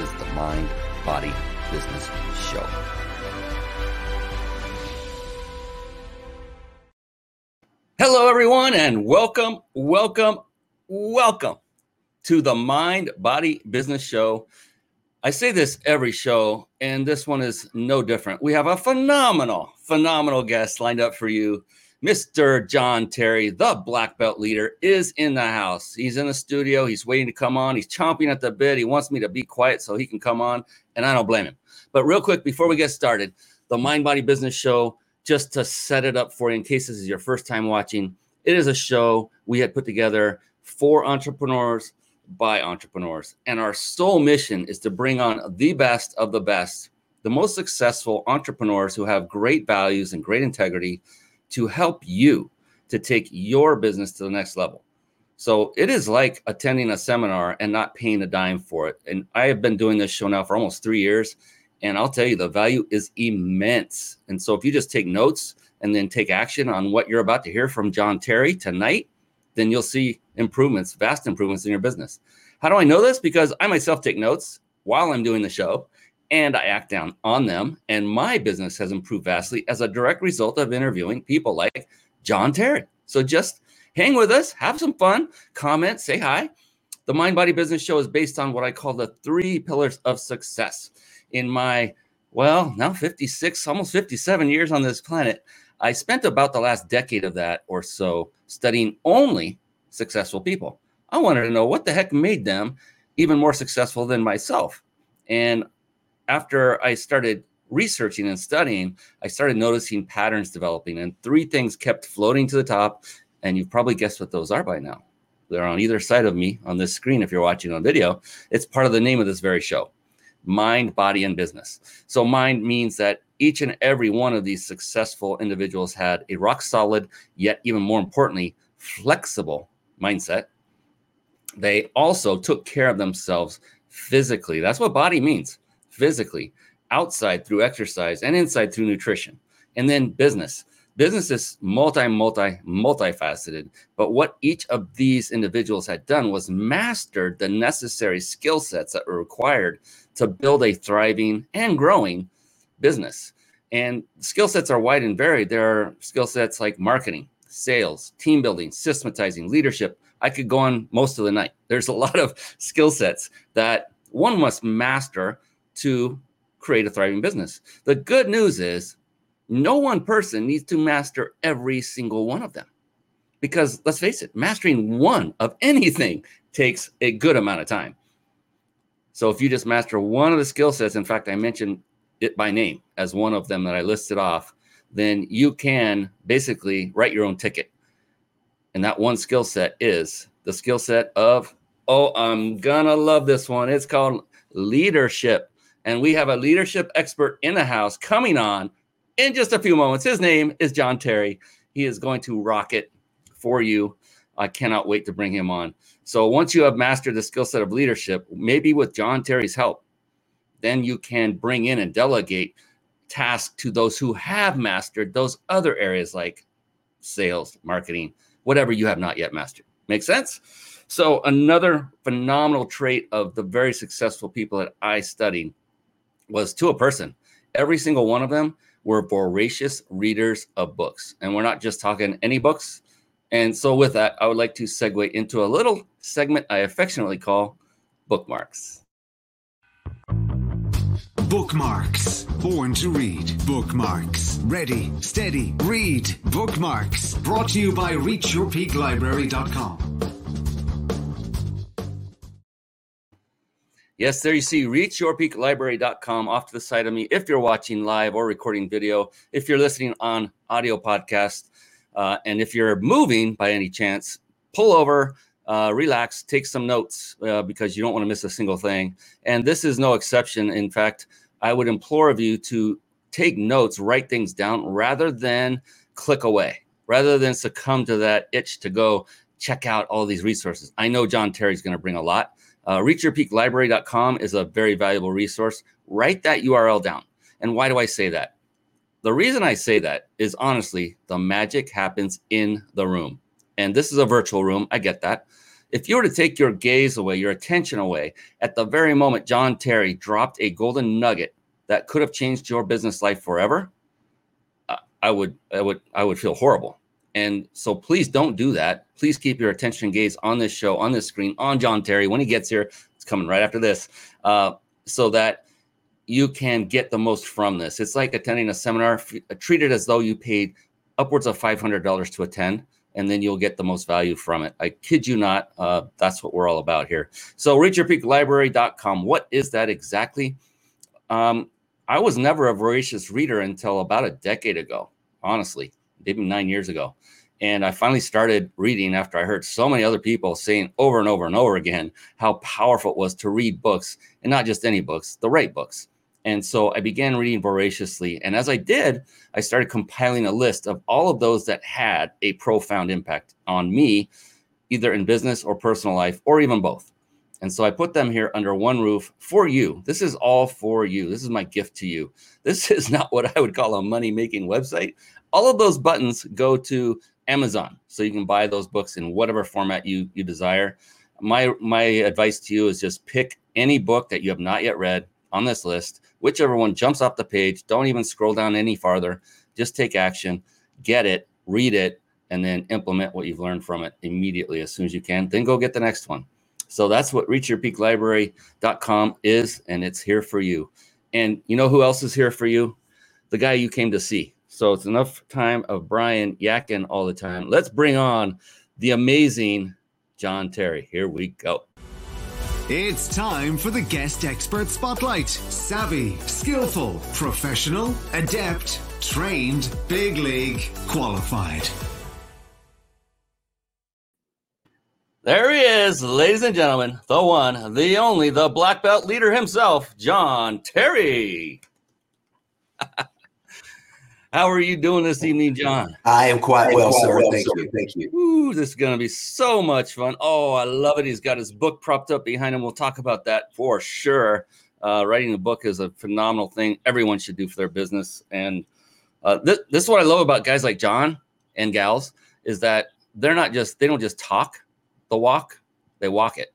is the Mind Body Business Show. Hello, everyone, and welcome, welcome, welcome to the Mind Body Business Show. I say this every show, and this one is no different. We have a phenomenal, phenomenal guest lined up for you. Mr. John Terry, the black belt leader, is in the house. He's in the studio. He's waiting to come on. He's chomping at the bit. He wants me to be quiet so he can come on, and I don't blame him. But real quick, before we get started, the Mind Body Business Show, just to set it up for you in case this is your first time watching, it is a show we had put together for entrepreneurs by entrepreneurs. And our sole mission is to bring on the best of the best, the most successful entrepreneurs who have great values and great integrity to help you to take your business to the next level. So it is like attending a seminar and not paying a dime for it. And I have been doing this show now for almost three years. And I'll tell you, the value is immense. And so if you just take notes and then take action on what you're about to hear from John Terry tonight, then you'll see improvements, vast improvements in your business. How do I know this? Because I myself take notes while I'm doing the show and I act down on them. And my business has improved vastly as a direct result of interviewing people like John Terry. So just hang with us, have some fun, comment, say hi. The Mind Body Business Show is based on what I call the three pillars of success. In my, well, now 56, almost 57 years on this planet, I spent about the last decade of that or so studying only successful people. I wanted to know what the heck made them even more successful than myself. And after I started researching and studying, I started noticing patterns developing, and three things kept floating to the top. And you've probably guessed what those are by now. They're on either side of me on this screen if you're watching on video. It's part of the name of this very show mind, body, and business. So, mind means that each and every one of these successful individuals had a rock solid, yet even more importantly, flexible mindset. They also took care of themselves physically. That's what body means physically, outside through exercise, and inside through nutrition. And then business. Business is multi, multi, multifaceted. But what each of these individuals had done was mastered the necessary skill sets that were required to build a thriving and growing business. And skill sets are wide and varied. There are skill sets like marketing, sales, team building, systematizing, leadership. I could go on most of the night. There's a lot of skill sets that one must master to create a thriving business. The good news is no one person needs to master every single one of them. Because let's face it, mastering one of anything takes a good amount of time. So if you just master one of the skill sets, in fact, I mentioned it by name as one of them that I listed off, then you can basically write your own ticket. And that one skill set is the skill set of, oh, I'm gonna love this one. It's called leadership. And we have a leadership expert in the house coming on in just a few moments. His name is John Terry. He is going to rock it for you. I cannot wait to bring him on. So once you have mastered the skill set of leadership, maybe with John Terry's help, then you can bring in and delegate tasks to those who have mastered those other areas like sales, marketing, whatever you have not yet mastered. Make sense? So another phenomenal trait of the very successful people that I studied was to a person. Every single one of them were voracious readers of books. And we're not just talking any books. And so, with that, I would like to segue into a little segment I affectionately call bookmarks. Bookmarks. Born to read. Bookmarks. Ready, steady, read. Bookmarks. Brought to you by ReachYourPeakLibrary.com. Yes, there you see reachyourpeaklibrary.com off to the side of me if you're watching live or recording video, if you're listening on audio podcast, uh, and if you're moving by any chance, pull over, uh, relax, take some notes uh, because you don't want to miss a single thing. And this is no exception. In fact, I would implore of you to take notes, write things down rather than click away, rather than succumb to that itch to go check out all these resources. I know John Terry's going to bring a lot. Uh, reachyourpeaklibrary.com is a very valuable resource. Write that URL down. And why do I say that? The reason I say that is honestly, the magic happens in the room. And this is a virtual room. I get that. If you were to take your gaze away, your attention away, at the very moment John Terry dropped a golden nugget that could have changed your business life forever, I would, I would, I would feel horrible. And so please don't do that. Please keep your attention gaze on this show, on this screen, on John Terry. When he gets here, it's coming right after this, uh, so that you can get the most from this. It's like attending a seminar. Treat it as though you paid upwards of $500 to attend and then you'll get the most value from it. I kid you not. Uh, that's what we're all about here. So, reachyourpeaklibrary.com. What is that exactly? Um, I was never a voracious reader until about a decade ago, honestly, maybe nine years ago. And I finally started reading after I heard so many other people saying over and over and over again how powerful it was to read books and not just any books, the right books. And so I began reading voraciously. And as I did, I started compiling a list of all of those that had a profound impact on me, either in business or personal life, or even both. And so I put them here under one roof for you. This is all for you. This is my gift to you. This is not what I would call a money making website. All of those buttons go to Amazon. So you can buy those books in whatever format you, you desire. My, my advice to you is just pick any book that you have not yet read on this list whichever one jumps off the page. Don't even scroll down any farther. Just take action, get it, read it, and then implement what you've learned from it immediately as soon as you can. Then go get the next one. So that's what reachyourpeaklibrary.com is, and it's here for you. And you know who else is here for you? The guy you came to see. So it's enough time of Brian yakking all the time. Let's bring on the amazing John Terry. Here we go. It's time for the guest expert spotlight. Savvy, skillful, professional, adept, trained, big league, qualified. There he is, ladies and gentlemen, the one, the only, the black belt leader himself, John Terry. How are you doing this evening, John? I am quite well, sir. Well, Thank sir. you. Thank you. Ooh, this is going to be so much fun. Oh, I love it. He's got his book propped up behind him. We'll talk about that for sure. Uh, writing a book is a phenomenal thing. Everyone should do for their business. And uh, th- this is what I love about guys like John and gals is that they're not just they don't just talk the walk, they walk it.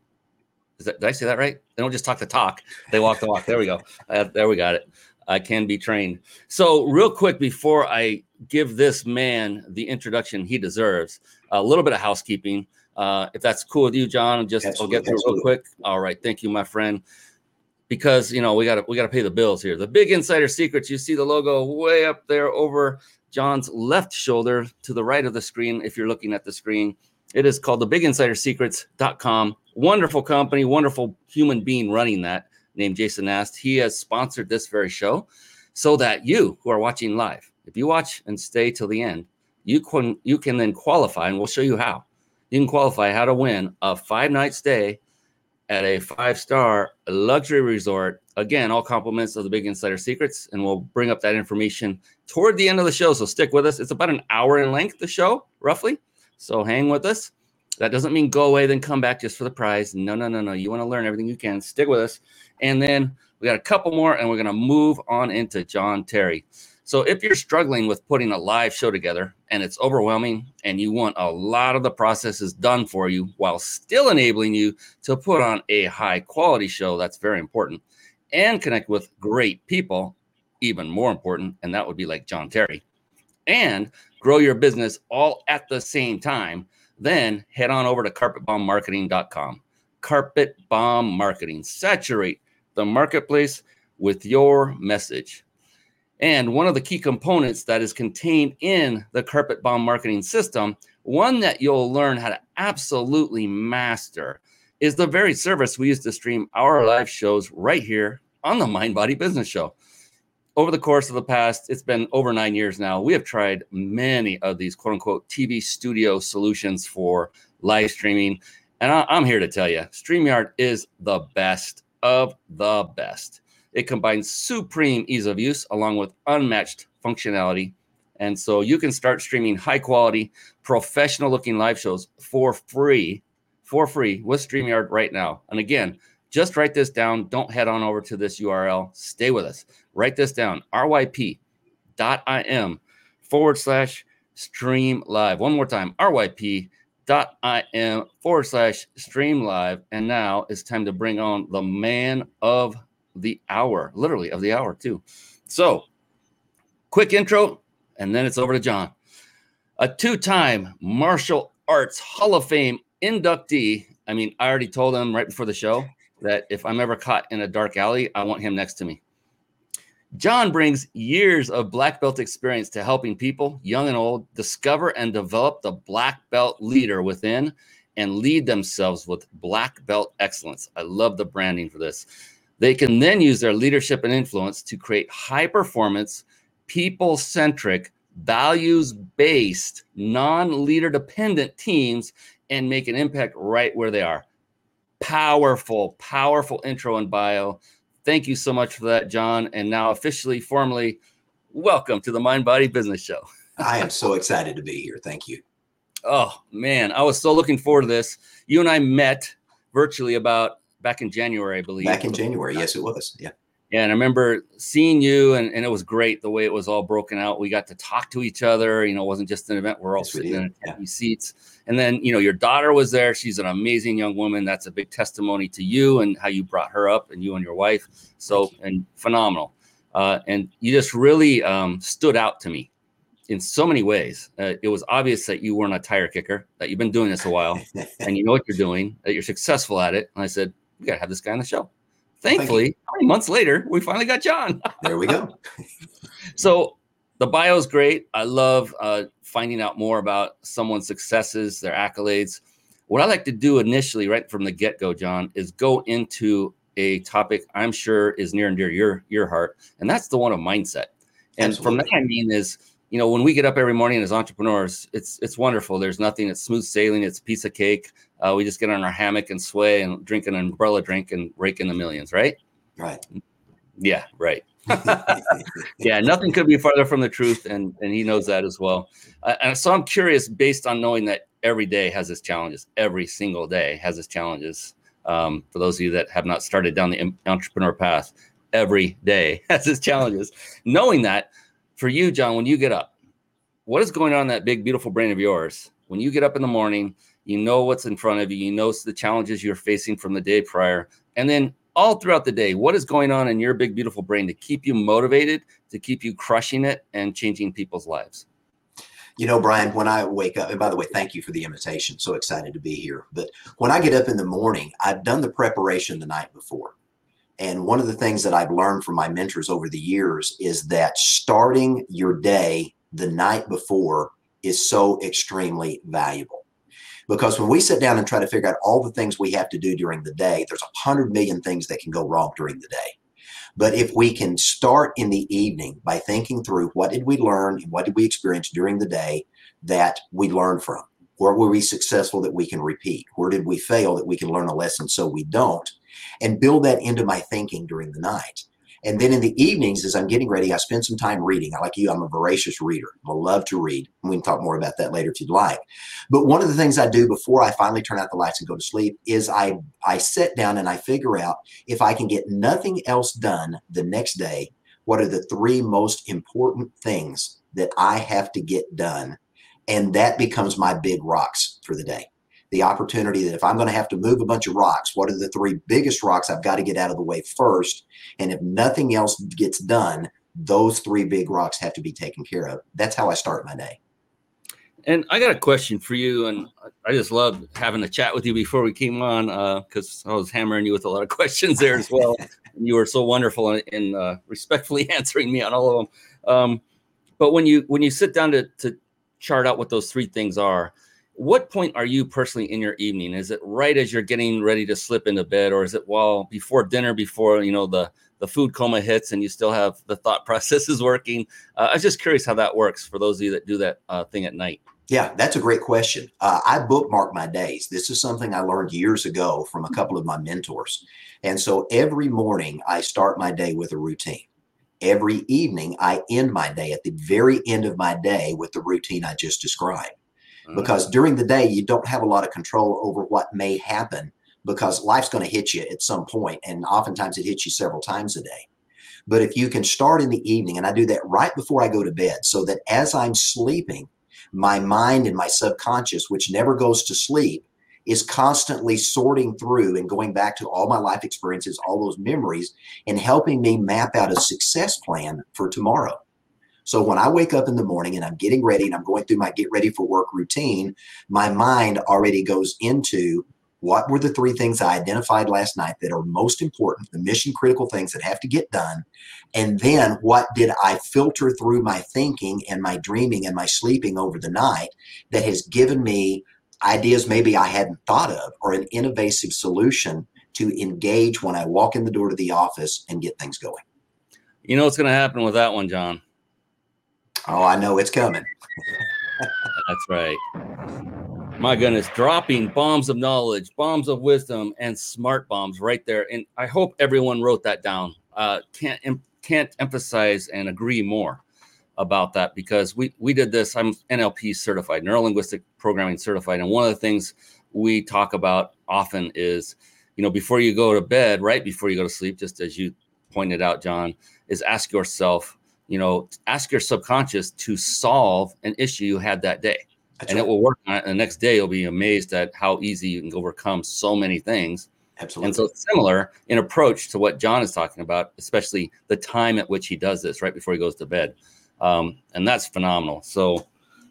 Is that, did I say that right? They don't just talk the talk; they walk the walk. There we go. Uh, there we got it. I can be trained. So, real quick before I give this man the introduction he deserves, a little bit of housekeeping. Uh, if that's cool with you, John, just Absolutely. I'll get through real quick. All right, thank you, my friend. Because you know we got to we got to pay the bills here. The big insider secrets. You see the logo way up there over John's left shoulder to the right of the screen. If you're looking at the screen, it is called the Big Insider Secrets.com. Wonderful company, wonderful human being running that named Jason Nast. He has sponsored this very show so that you who are watching live, if you watch and stay till the end, you can you can then qualify, and we'll show you how. You can qualify how to win a five night stay at a five star luxury resort. Again, all compliments of the Big Insider Secrets, and we'll bring up that information toward the end of the show. So stick with us. It's about an hour in length, the show, roughly. So hang with us. That doesn't mean go away, then come back just for the prize. No, no, no, no. You want to learn everything you can. Stick with us. And then we got a couple more, and we're going to move on into John Terry. So if you're struggling with putting a live show together and it's overwhelming and you want a lot of the processes done for you while still enabling you to put on a high quality show, that's very important, and connect with great people, even more important, and that would be like John Terry, and grow your business all at the same time, then head on over to carpetbombmarketing.com. Carpet Bomb Marketing. Saturate the marketplace with your message. And one of the key components that is contained in the Carpet Bomb marketing system, one that you'll learn how to absolutely master, is the very service we use to stream our live shows right here on the Mind Body Business Show. Over the course of the past, it's been over nine years now, we have tried many of these quote unquote TV studio solutions for live streaming And I, I'm here to tell you, StreamYard is the best of the best. It combines supreme ease of use along with unmatched functionality. And so you can start streaming high quality, professional looking live shows for free, for free with StreamYard right now. And again, just write this down. Don't head on over to this URL. Stay with us. Write this down ryp.im forward slash stream live. One more time ryp.im forward slash stream live. And now it's time to bring on the man of the hour, literally of the hour, too. So, quick intro, and then it's over to John. A two time martial arts Hall of Fame inductee. I mean, I already told him right before the show that if I'm ever caught in a dark alley, I want him next to me. John brings years of black belt experience to helping people, young and old, discover and develop the black belt leader within and lead themselves with black belt excellence. I love the branding for this. They can then use their leadership and influence to create high performance, people centric, values based, non leader dependent teams and make an impact right where they are. Powerful, powerful intro and bio. Thank you so much for that, John. And now, officially, formally, welcome to the Mind Body Business Show. I am so excited to be here. Thank you. Oh, man. I was so looking forward to this. You and I met virtually about back in January, I believe. Back in January. Yes, it was. Yeah. Yeah, and I remember seeing you, and, and it was great the way it was all broken out. We got to talk to each other. You know, it wasn't just an event. We're all yes, sitting in yeah. seats. And then, you know, your daughter was there. She's an amazing young woman. That's a big testimony to you and how you brought her up, and you and your wife. So, and phenomenal. Uh, and you just really um, stood out to me in so many ways. Uh, it was obvious that you weren't a tire kicker, that you've been doing this a while, and you know what you're doing, that you're successful at it. And I said, we got to have this guy on the show thankfully, months later, we finally got John. there we go. so the bio is great. I love uh, finding out more about someone's successes, their accolades. What I like to do initially, right from the get go, John, is go into a topic I'm sure is near and dear your your heart, and that's the one of mindset. And Absolutely. from that, I mean is you know, when we get up every morning as entrepreneurs, it's it's wonderful. There's nothing. It's smooth sailing. It's a piece of cake. Uh, we just get on our hammock and sway and drink an umbrella drink and rake in the millions, right? Right. Yeah, right. yeah, nothing could be farther from the truth, and and he knows that as well. Uh, and so I'm curious, based on knowing that every day has its challenges, every single day has its challenges. Um, for those of you that have not started down the entrepreneur path, every day has its challenges. Knowing that for you, John, when you get up, what is going on in that big, beautiful brain of yours? When you get up in the morning, you know what's in front of you, you know the challenges you're facing from the day prior. And then all throughout the day, what is going on in your big, beautiful brain to keep you motivated, to keep you crushing it and changing people's lives? You know, Brian, when I wake up, and by the way, thank you for the invitation. So excited to be here. But when I get up in the morning, I've done the preparation the night before. And one of the things that I've learned from my mentors over the years is that starting your day the night before is so extremely valuable. Because when we sit down and try to figure out all the things we have to do during the day, there's a hundred million things that can go wrong during the day. But if we can start in the evening by thinking through what did we learn and what did we experience during the day that we learned from? Where were we successful that we can repeat? Where did we fail that we can learn a lesson so we don't? And build that into my thinking during the night. And then in the evenings, as I'm getting ready, I spend some time reading. I like you, I'm a voracious reader. I love to read. We can talk more about that later if you'd like. But one of the things I do before I finally turn out the lights and go to sleep is I, I sit down and I figure out if I can get nothing else done the next day, what are the three most important things that I have to get done? And that becomes my big rocks for the day the opportunity that if I'm going to have to move a bunch of rocks, what are the three biggest rocks I've got to get out of the way first? And if nothing else gets done, those three big rocks have to be taken care of. That's how I start my day. And I got a question for you, and I just loved having a chat with you before we came on because uh, I was hammering you with a lot of questions there as well. you were so wonderful in, in uh, respectfully answering me on all of them. Um, but when you when you sit down to to chart out what those three things are, what point are you personally in your evening is it right as you're getting ready to slip into bed or is it while before dinner before you know the the food coma hits and you still have the thought processes working uh, i was just curious how that works for those of you that do that uh, thing at night Yeah, that's a great question. Uh, I bookmark my days. This is something I learned years ago from a couple of my mentors. And so every morning I start my day with a routine. Every evening I end my day at the very end of my day with the routine I just described. Because mm. during the day, you don't have a lot of control over what may happen because life's going to hit you at some point, and oftentimes it hits you several times a day. But if you can start in the evening, and I do that right before I go to bed, so that as I'm sleeping, my mind and my subconscious, which never goes to sleep, is constantly sorting through and going back to all my life experiences, all those memories, and helping me map out a success plan for tomorrow. So when I wake up in the morning and I'm getting ready and I'm going through my get ready for work routine, my mind already goes into what were the three things I identified last night that are most important, the mission critical things that have to get done? And then what did I filter through my thinking and my dreaming and my sleeping over the night that has given me ideas maybe I hadn't thought of or an innovative solution to engage when I walk in the door to the office and get things going? You know what's going to happen with that one, John? Oh, I know it's coming. That's right my goodness, dropping bombs of knowledge, bombs of wisdom, and smart bombs right there. And I hope everyone wrote that down. Uh, can't can't emphasize and agree more about that because we we did this. I'm NLP certified, neuro linguistic programming certified, and one of the things we talk about often is, you know, before you go to bed, right before you go to sleep, just as you pointed out, John, is ask yourself, you know, ask your subconscious to solve an issue you had that day that's and right. it will work on it. And the next day, you'll be amazed at how easy you can overcome so many things. Absolutely. And so similar in approach to what John is talking about, especially the time at which he does this right before he goes to bed. Um, and that's phenomenal. So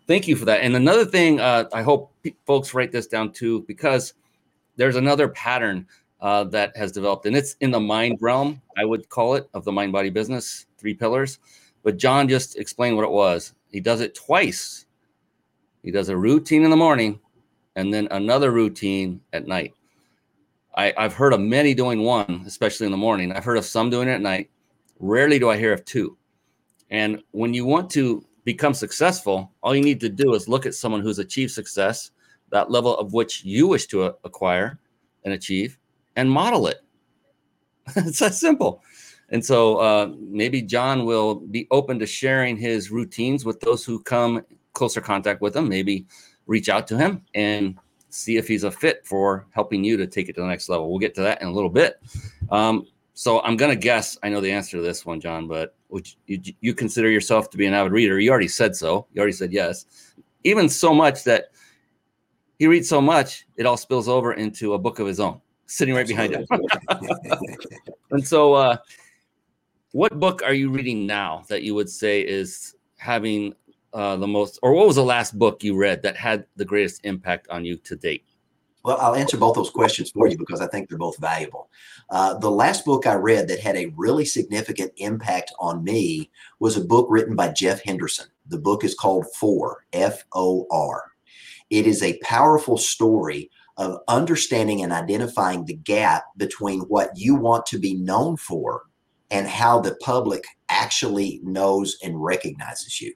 thank you for that. And another thing, uh, I hope folks write this down too, because there's another pattern uh, that has developed, and it's in the mind realm, I would call it, of the mind body business, three pillars. But John just explained what it was. He does it twice he does a routine in the morning and then another routine at night. I, I've heard of many doing one, especially in the morning. I've heard of some doing it at night. Rarely do I hear of two. And when you want to become successful, all you need to do is look at someone who's achieved success, that level of which you wish to acquire and achieve, and model it. it's that simple. And so uh, maybe John will be open to sharing his routines with those who come closer contact with him, maybe reach out to him and see if he's a fit for helping you to take it to the next level. We'll get to that in a little bit. Um, so I'm going to guess I know the answer to this one, John, but would you, you consider yourself to be an avid reader? You already said so. You already said yes. Even so much that he reads so much, it all spills over into a book of his own sitting right behind him. and so, uh, what book are you reading now that you would say is having uh, the most, or what was the last book you read that had the greatest impact on you to date? Well, I'll answer both those questions for you because I think they're both valuable. Uh, the last book I read that had a really significant impact on me was a book written by Jeff Henderson. The book is called For, F O R. It is a powerful story of understanding and identifying the gap between what you want to be known for and how the public actually knows and recognizes you.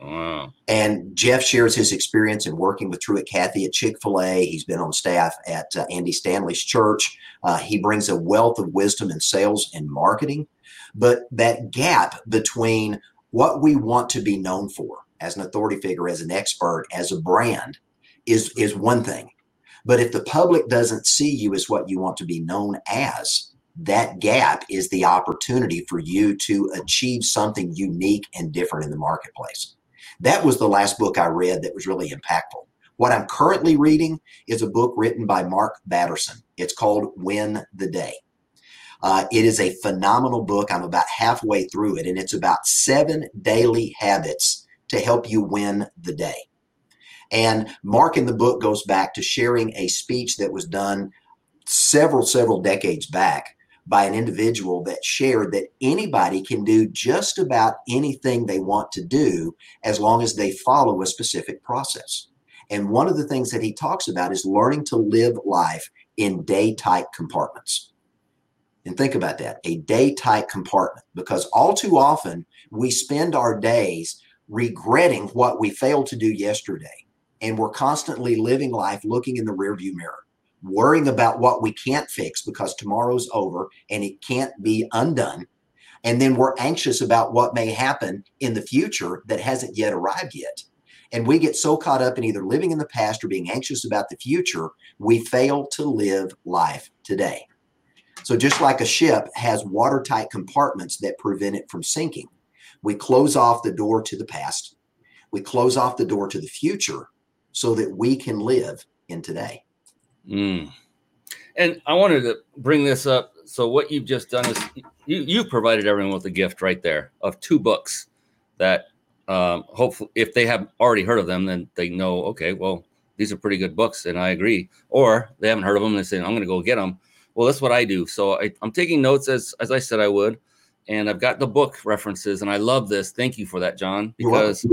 Wow. And Jeff shares his experience in working with Truett Cathy at Chick fil A. He's been on staff at uh, Andy Stanley's church. Uh, he brings a wealth of wisdom in sales and marketing. But that gap between what we want to be known for as an authority figure, as an expert, as a brand is, is one thing. But if the public doesn't see you as what you want to be known as, that gap is the opportunity for you to achieve something unique and different in the marketplace. That was the last book I read that was really impactful. What I'm currently reading is a book written by Mark Batterson. It's called Win the Day. Uh, it is a phenomenal book. I'm about halfway through it, and it's about seven daily habits to help you win the day. And Mark in the book goes back to sharing a speech that was done several, several decades back by an individual that shared that anybody can do just about anything they want to do as long as they follow a specific process. And one of the things that he talks about is learning to live life in day tight compartments. And think about that a day tight compartment, because all too often we spend our days regretting what we failed to do yesterday and we're constantly living life looking in the rearview mirror, worrying about what we can't fix because tomorrow's over and it can't be undone. And then we're anxious about what may happen in the future that hasn't yet arrived yet. And we get so caught up in either living in the past or being anxious about the future, we fail to live life today. So, just like a ship has watertight compartments that prevent it from sinking, we close off the door to the past, we close off the door to the future so that we can live in today. Mm. And I wanted to bring this up. So, what you've just done is you, you've provided everyone with a gift right there of two books that um, hopefully, if they have already heard of them, then they know, okay, well, these are pretty good books, and I agree. Or they haven't heard of them and they say, I'm going to go get them. Well, that's what I do. So I, I'm taking notes as as I said I would, and I've got the book references, and I love this. Thank you for that, John, because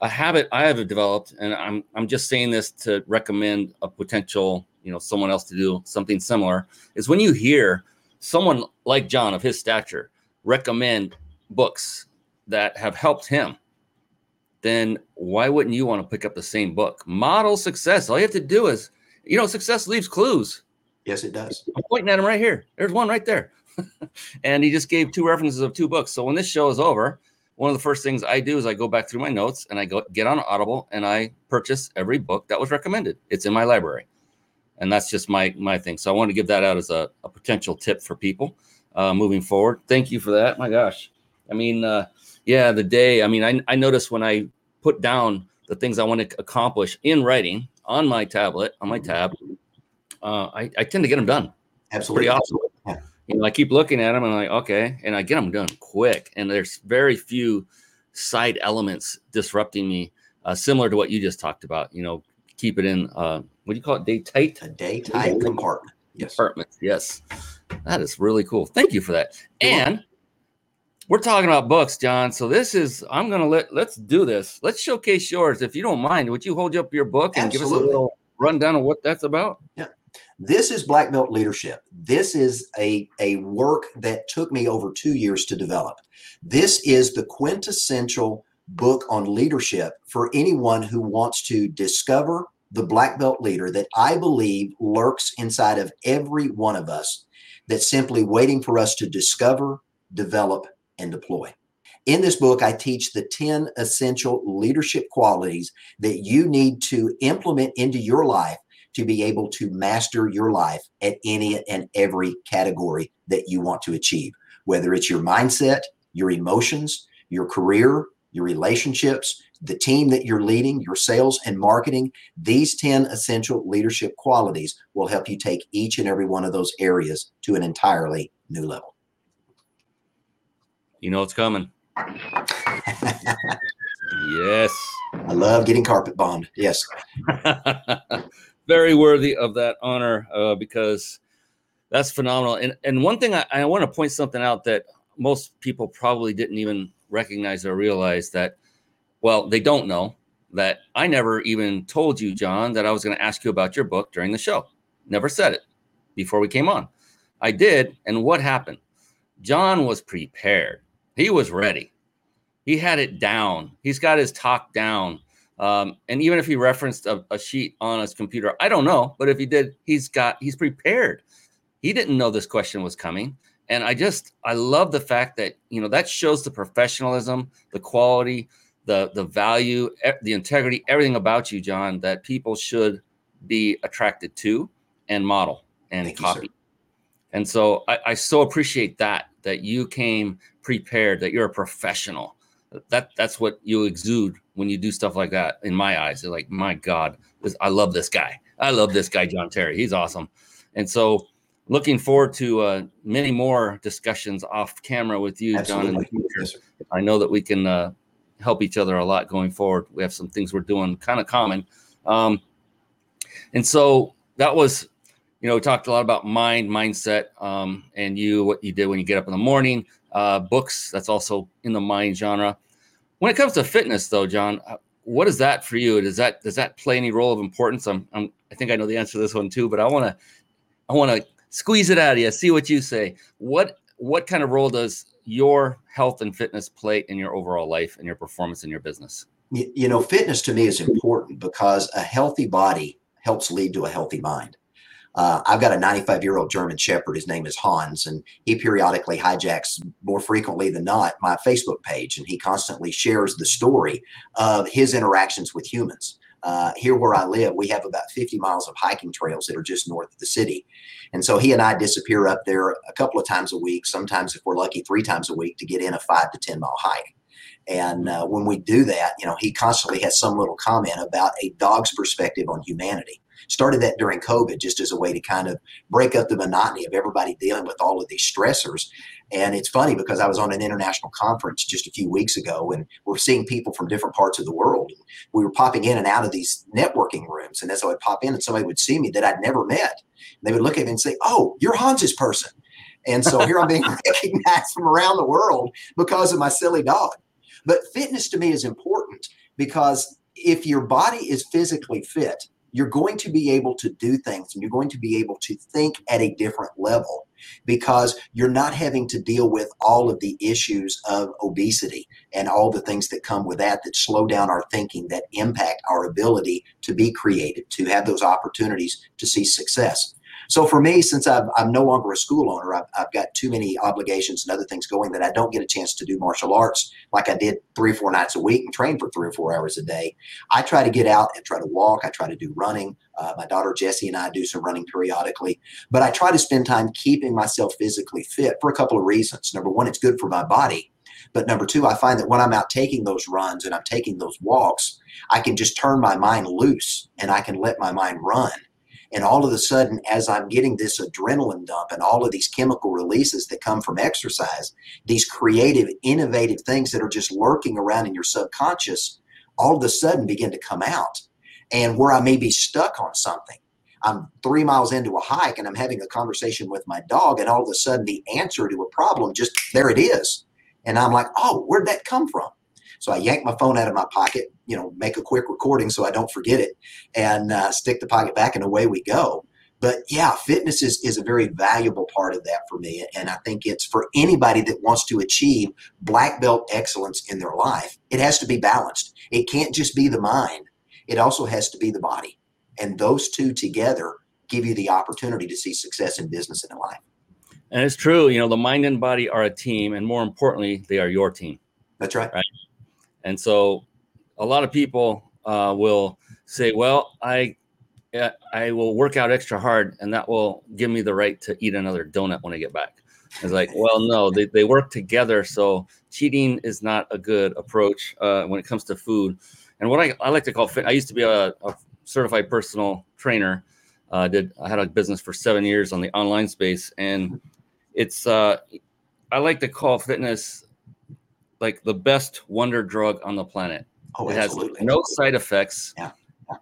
a habit I have developed, and I'm I'm just saying this to recommend a potential, you know, someone else to do something similar, is when you hear someone like John of his stature recommend books that have helped him, then why wouldn't you want to pick up the same book? Model success. All you have to do is, you know, success leaves clues. Yes, it does. I'm pointing at him right here. There's one right there. and he just gave two references of two books. So when this show is over, one of the first things I do is I go back through my notes and I go get on Audible and I purchase every book that was recommended. It's in my library, and that's just my my thing. So I want to give that out as a, a potential tip for people uh, moving forward. Thank you for that. My gosh, I mean, uh, yeah, the day. I mean, I I notice when I put down the things I want to accomplish in writing on my tablet on my tab, uh, I I tend to get them done. Absolutely, pretty awesome. You know, I keep looking at them and I'm like, okay, and I get them done quick. And there's very few side elements disrupting me, uh, similar to what you just talked about. You know, keep it in uh, what do you call it? Day tight. A day tight compartment. Yes. Compartment. Yes. That is really cool. Thank you for that. And we're talking about books, John. So this is I'm gonna let let's do this. Let's showcase yours. If you don't mind, would you hold up your book and Absolutely. give us a little rundown of what that's about? Yeah. This is Black Belt Leadership. This is a, a work that took me over two years to develop. This is the quintessential book on leadership for anyone who wants to discover the Black Belt leader that I believe lurks inside of every one of us that's simply waiting for us to discover, develop, and deploy. In this book, I teach the 10 essential leadership qualities that you need to implement into your life to be able to master your life at any and every category that you want to achieve, whether it's your mindset, your emotions, your career, your relationships, the team that you're leading, your sales and marketing. These 10 essential leadership qualities will help you take each and every one of those areas to an entirely new level. You know it's coming. yes. I love getting carpet bombed. Yes. very worthy of that honor uh, because that's phenomenal. And and one thing I, I want to point something out that most people probably didn't even recognize or realize that, well, they don't know that I never even told you, John, that I was going to ask you about your book during the show. Never said it before we came on. I did. And what happened? John was prepared. He was ready. He had it down. He's got his talk down. Um, and even if he referenced a, a, sheet on his computer, I don't know, but if he did, he's got he's prepared. He didn't know this question was coming, and I just I love the fact that you know that shows the professionalism, the quality, the the value, the integrity, everything about you, John, that people should be attracted to and model and Thank copy. You, and so I, I so appreciate that that you came prepared, that you're a professional that that's what you exude when you do stuff like that in my eyes they're like my god this, i love this guy. I love this guy john terry. He's awesome. And so looking forward to uh, many more discussions off camera with you Absolutely. john in the future. Yes, i know that we can uh, help each other a lot going forward. We have some things we're doing kind of common. Um, and so that was you know we talked a lot about mind mindset um, and you what you did when you get up in the morning. Uh, books that's also in the mind genre when it comes to fitness, though, John, uh, what is that for you? Does that does that play any role of importance? I'm, I'm I think I know the answer to this one too, but I want to I want to squeeze it out of you. See what you say. What what kind of role does your health and fitness play in your overall life and your performance in your business? You, you know, fitness to me is important because a healthy body helps lead to a healthy mind. Uh, I've got a 95 year old German Shepherd. His name is Hans, and he periodically hijacks more frequently than not my Facebook page, and he constantly shares the story of his interactions with humans. Uh, here where I live, we have about 50 miles of hiking trails that are just north of the city. And so he and I disappear up there a couple of times a week, sometimes if we're lucky, three times a week to get in a five to 10 mile hike. And uh, when we do that, you know, he constantly has some little comment about a dog's perspective on humanity. Started that during COVID just as a way to kind of break up the monotony of everybody dealing with all of these stressors. And it's funny because I was on an international conference just a few weeks ago and we're seeing people from different parts of the world. We were popping in and out of these networking rooms. And as I would pop in and somebody would see me that I'd never met, they would look at me and say, Oh, you're Hans's person. And so here I'm being recognized from around the world because of my silly dog. But fitness to me is important because if your body is physically fit, you're going to be able to do things and you're going to be able to think at a different level because you're not having to deal with all of the issues of obesity and all the things that come with that that slow down our thinking that impact our ability to be creative to have those opportunities to see success so for me, since i am no longer a school owner, I've, I've, got too many obligations and other things going that I don't get a chance to do martial arts like I did three or four nights a week and train for three or four hours a day. I try to get out and try to walk. I try to do running. Uh, my daughter Jessie and I do some running periodically, but I try to spend time keeping myself physically fit for a couple of reasons. Number one, it's good for my body. But number two, I find that when I'm out taking those runs and I'm taking those walks, I can just turn my mind loose and I can let my mind run and all of a sudden, as I'm getting this adrenaline dump and all of these chemical releases that come from exercise, these creative, innovative things that are just lurking around in your subconscious, all of a sudden begin to come out. And where I may be stuck on something, I'm three miles into a hike and I'm having a conversation with my dog, and all of a sudden the answer to a problem just there it is. And I'm like, oh, where'd that come from? So I yank my phone out of my pocket, you know, make a quick recording so I don't forget it, and uh, stick the pocket back, and away we go. But yeah, fitness is, is a very valuable part of that for me. And I think it's for anybody that wants to achieve black belt excellence in their life, it has to be balanced. It can't just be the mind, it also has to be the body. And those two together give you the opportunity to see success in business and in life. And it's true, you know, the mind and body are a team, and more importantly, they are your team. That's right. Right. And so a lot of people uh, will say, well, I, I will work out extra hard and that will give me the right to eat another donut when I get back. It's like, well, no, they, they work together. So cheating is not a good approach uh, when it comes to food. And what I, I like to call fit, I used to be a, a certified personal trainer. Uh, did I had a business for seven years on the online space, and it's uh, I like to call fitness like the best wonder drug on the planet. Oh, it absolutely. has no side effects, yeah.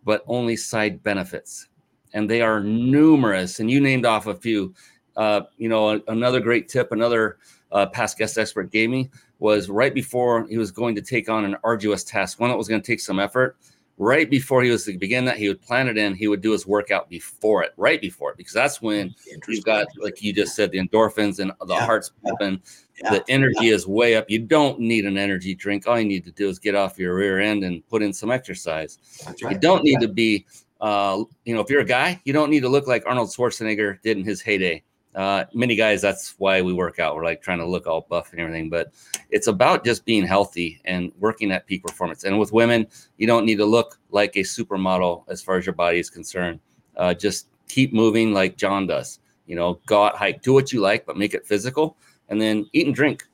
but only side benefits, and they are numerous. And you named off a few. Uh, you know, another great tip, another uh, past guest expert gave me was right before he was going to take on an arduous task, one that was going to take some effort right before he was to begin that, he would plan it in. He would do his workout before it, right before it, because that's when you've got, like you just said, the endorphins and the yeah. heart's pumping. Yeah. The energy yeah. is way up. You don't need an energy drink. All you need to do is get off your rear end and put in some exercise. Right. You don't need to be, uh, you know, if you're a guy, you don't need to look like Arnold Schwarzenegger did in his heyday. Uh, many guys, that's why we work out. We're like trying to look all buff and everything, but it's about just being healthy and working at peak performance. And with women, you don't need to look like a supermodel as far as your body is concerned. Uh, just keep moving like John does. You know, go out, hike, do what you like, but make it physical, and then eat and drink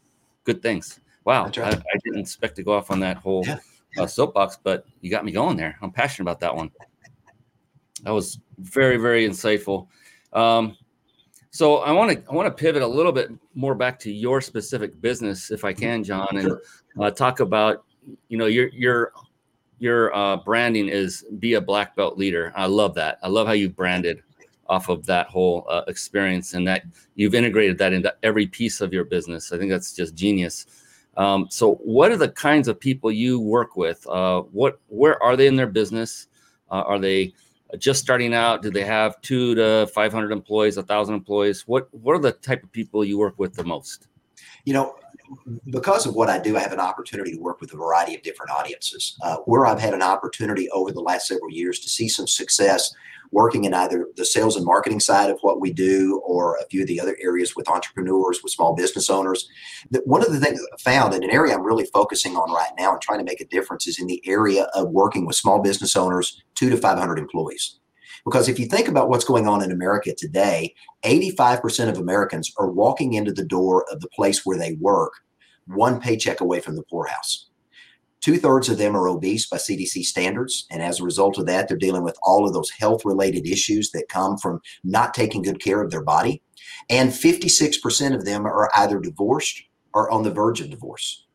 good things. Wow, right. I, I, didn't expect to go off on that whole yeah. uh, soapbox, but you got me going there. I'm passionate about that one. That was very, very insightful. Um, so I want to I want to pivot a little bit more back to your specific business, if I can, John, and uh, talk about you know your your your uh, branding is be a black belt leader. I love that. I love how you branded off of that whole uh, experience and that you've integrated that into every piece of your business. I think that's just genius. Um, so, what are the kinds of people you work with? Uh, what where are they in their business? Uh, are they just starting out? Do they have two to 500 employees, a thousand employees? What, what are the type of people you work with the most? You know, because of what I do, I have an opportunity to work with a variety of different audiences. Uh, where I've had an opportunity over the last several years to see some success working in either the sales and marketing side of what we do or a few of the other areas with entrepreneurs, with small business owners. One of the things I found in an area I'm really focusing on right now and trying to make a difference is in the area of working with small business owners, two to 500 employees. Because if you think about what's going on in America today, 85% of Americans are walking into the door of the place where they work one paycheck away from the poorhouse. Two thirds of them are obese by CDC standards. And as a result of that, they're dealing with all of those health related issues that come from not taking good care of their body. And 56% of them are either divorced or on the verge of divorce.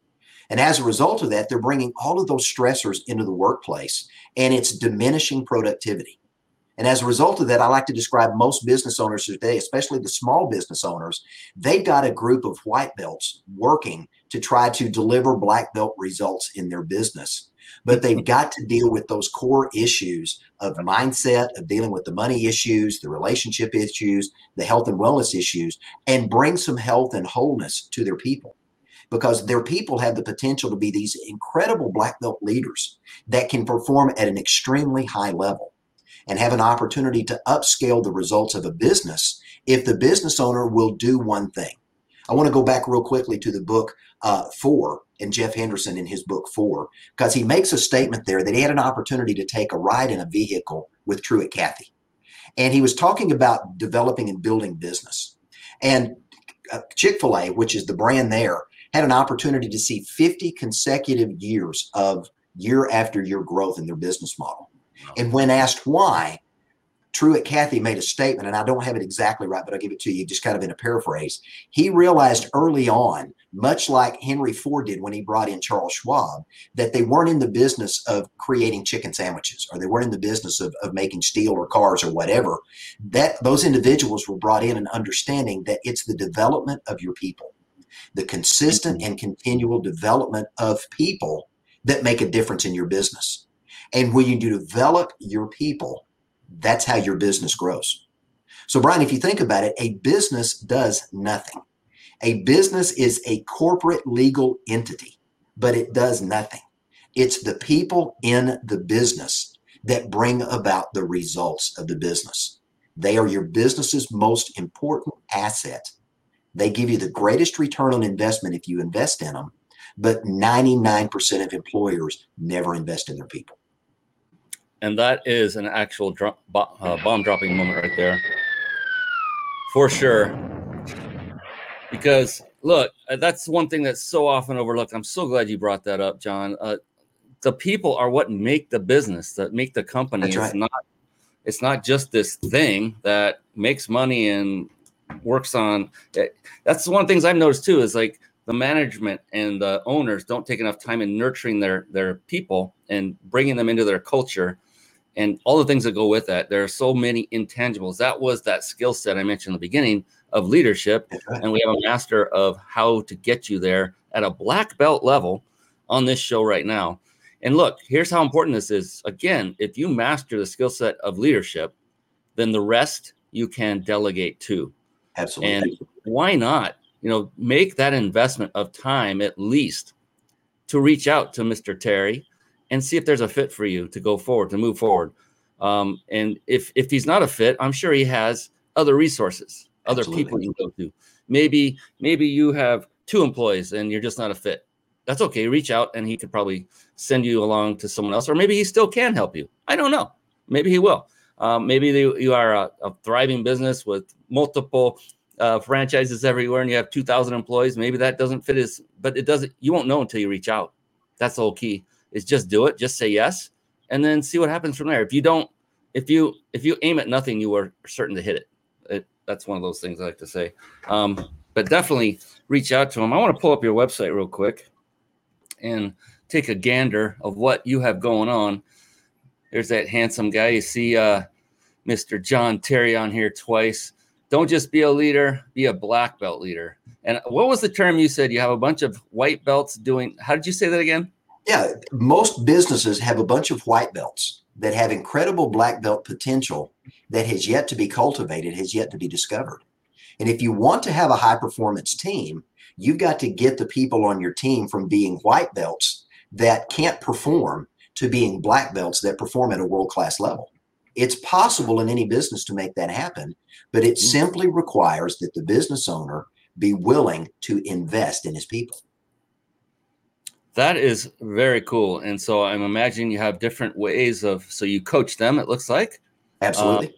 And as a result of that, they're bringing all of those stressors into the workplace and it's diminishing productivity. And as a result of that, I like to describe most business owners today, especially the small business owners, they've got a group of white belts working to try to deliver black belt results in their business. But they've got to deal with those core issues of mindset, of dealing with the money issues, the relationship issues, the health and wellness issues, and bring some health and wholeness to their people. Because their people have the potential to be these incredible black belt leaders that can perform at an extremely high level and have an opportunity to upscale the results of a business if the business owner will do one thing. I want to go back real quickly to the book uh, Four and Jeff Henderson in his book Four, because he makes a statement there that he had an opportunity to take a ride in a vehicle with Truett Cathy. And he was talking about developing and building business. And uh, Chick fil A, which is the brand there, had an opportunity to see 50 consecutive years of year after year growth in their business model. And when asked why, Truett Cathy made a statement, and I don't have it exactly right, but I'll give it to you just kind of in a paraphrase. He realized early on, much like Henry Ford did when he brought in Charles Schwab, that they weren't in the business of creating chicken sandwiches or they weren't in the business of, of making steel or cars or whatever. That those individuals were brought in and understanding that it's the development of your people, the consistent mm-hmm. and continual development of people that make a difference in your business. And when you develop your people, that's how your business grows. So, Brian, if you think about it, a business does nothing. A business is a corporate legal entity, but it does nothing. It's the people in the business that bring about the results of the business. They are your business's most important asset. They give you the greatest return on investment if you invest in them, but 99% of employers never invest in their people and that is an actual dro- uh, bomb dropping moment right there for sure because look uh, that's one thing that's so often overlooked i'm so glad you brought that up john uh, the people are what make the business that make the company that's right. it's not it's not just this thing that makes money and works on it. Eh, that's one of the things i've noticed too is like the management and the owners don't take enough time in nurturing their their people and bringing them into their culture and all the things that go with that. There are so many intangibles. That was that skill set I mentioned in the beginning of leadership. And we have a master of how to get you there at a black belt level on this show right now. And look, here's how important this is. Again, if you master the skill set of leadership, then the rest you can delegate to. Absolutely. And why not? You know, make that investment of time at least to reach out to Mr. Terry and see if there's a fit for you to go forward, to move forward. Um, and if if he's not a fit, I'm sure he has other resources, other Absolutely. people you can go to. Maybe maybe you have two employees and you're just not a fit. That's okay. Reach out and he could probably send you along to someone else, or maybe he still can help you. I don't know. Maybe he will. Um, maybe they, you are a, a, thriving business with multiple uh, franchises everywhere, and you have 2,000 employees. Maybe that doesn't fit his, but it doesn't. You won't know until you reach out. That's the whole key is just do it, just say yes, and then see what happens from there. If you don't, if you if you aim at nothing, you are certain to hit it. it that's one of those things I like to say. Um, but definitely reach out to them. I want to pull up your website real quick and take a gander of what you have going on. There's that handsome guy. You see uh, Mr. John Terry on here twice. Don't just be a leader, be a black belt leader. And what was the term you said? You have a bunch of white belts doing. How did you say that again? Yeah, most businesses have a bunch of white belts that have incredible black belt potential that has yet to be cultivated, has yet to be discovered. And if you want to have a high performance team, You've got to get the people on your team from being white belts that can't perform to being black belts that perform at a world class level. It's possible in any business to make that happen, but it mm. simply requires that the business owner be willing to invest in his people. That is very cool. And so I'm imagining you have different ways of, so you coach them, it looks like. Absolutely. Uh,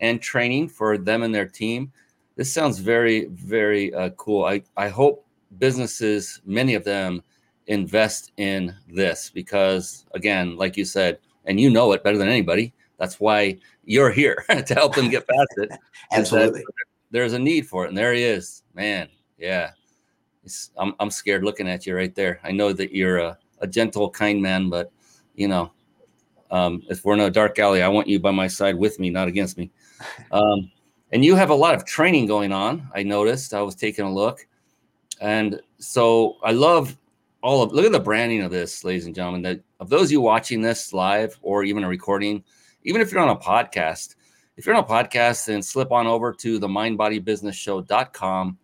and training for them and their team. This sounds very, very uh, cool. I, I hope businesses, many of them, invest in this because, again, like you said, and you know it better than anybody, that's why you're here to help them get past it. Absolutely. There's a need for it. And there he is. Man, yeah. I'm, I'm scared looking at you right there. I know that you're a, a gentle, kind man, but you know, um, if we're in a dark alley, I want you by my side with me, not against me. Um, and you have a lot of training going on. I noticed. I was taking a look, and so I love all of. Look at the branding of this, ladies and gentlemen. That of those you watching this live or even a recording, even if you're on a podcast, if you're on a podcast, then slip on over to the mindbodybusinessshow.com.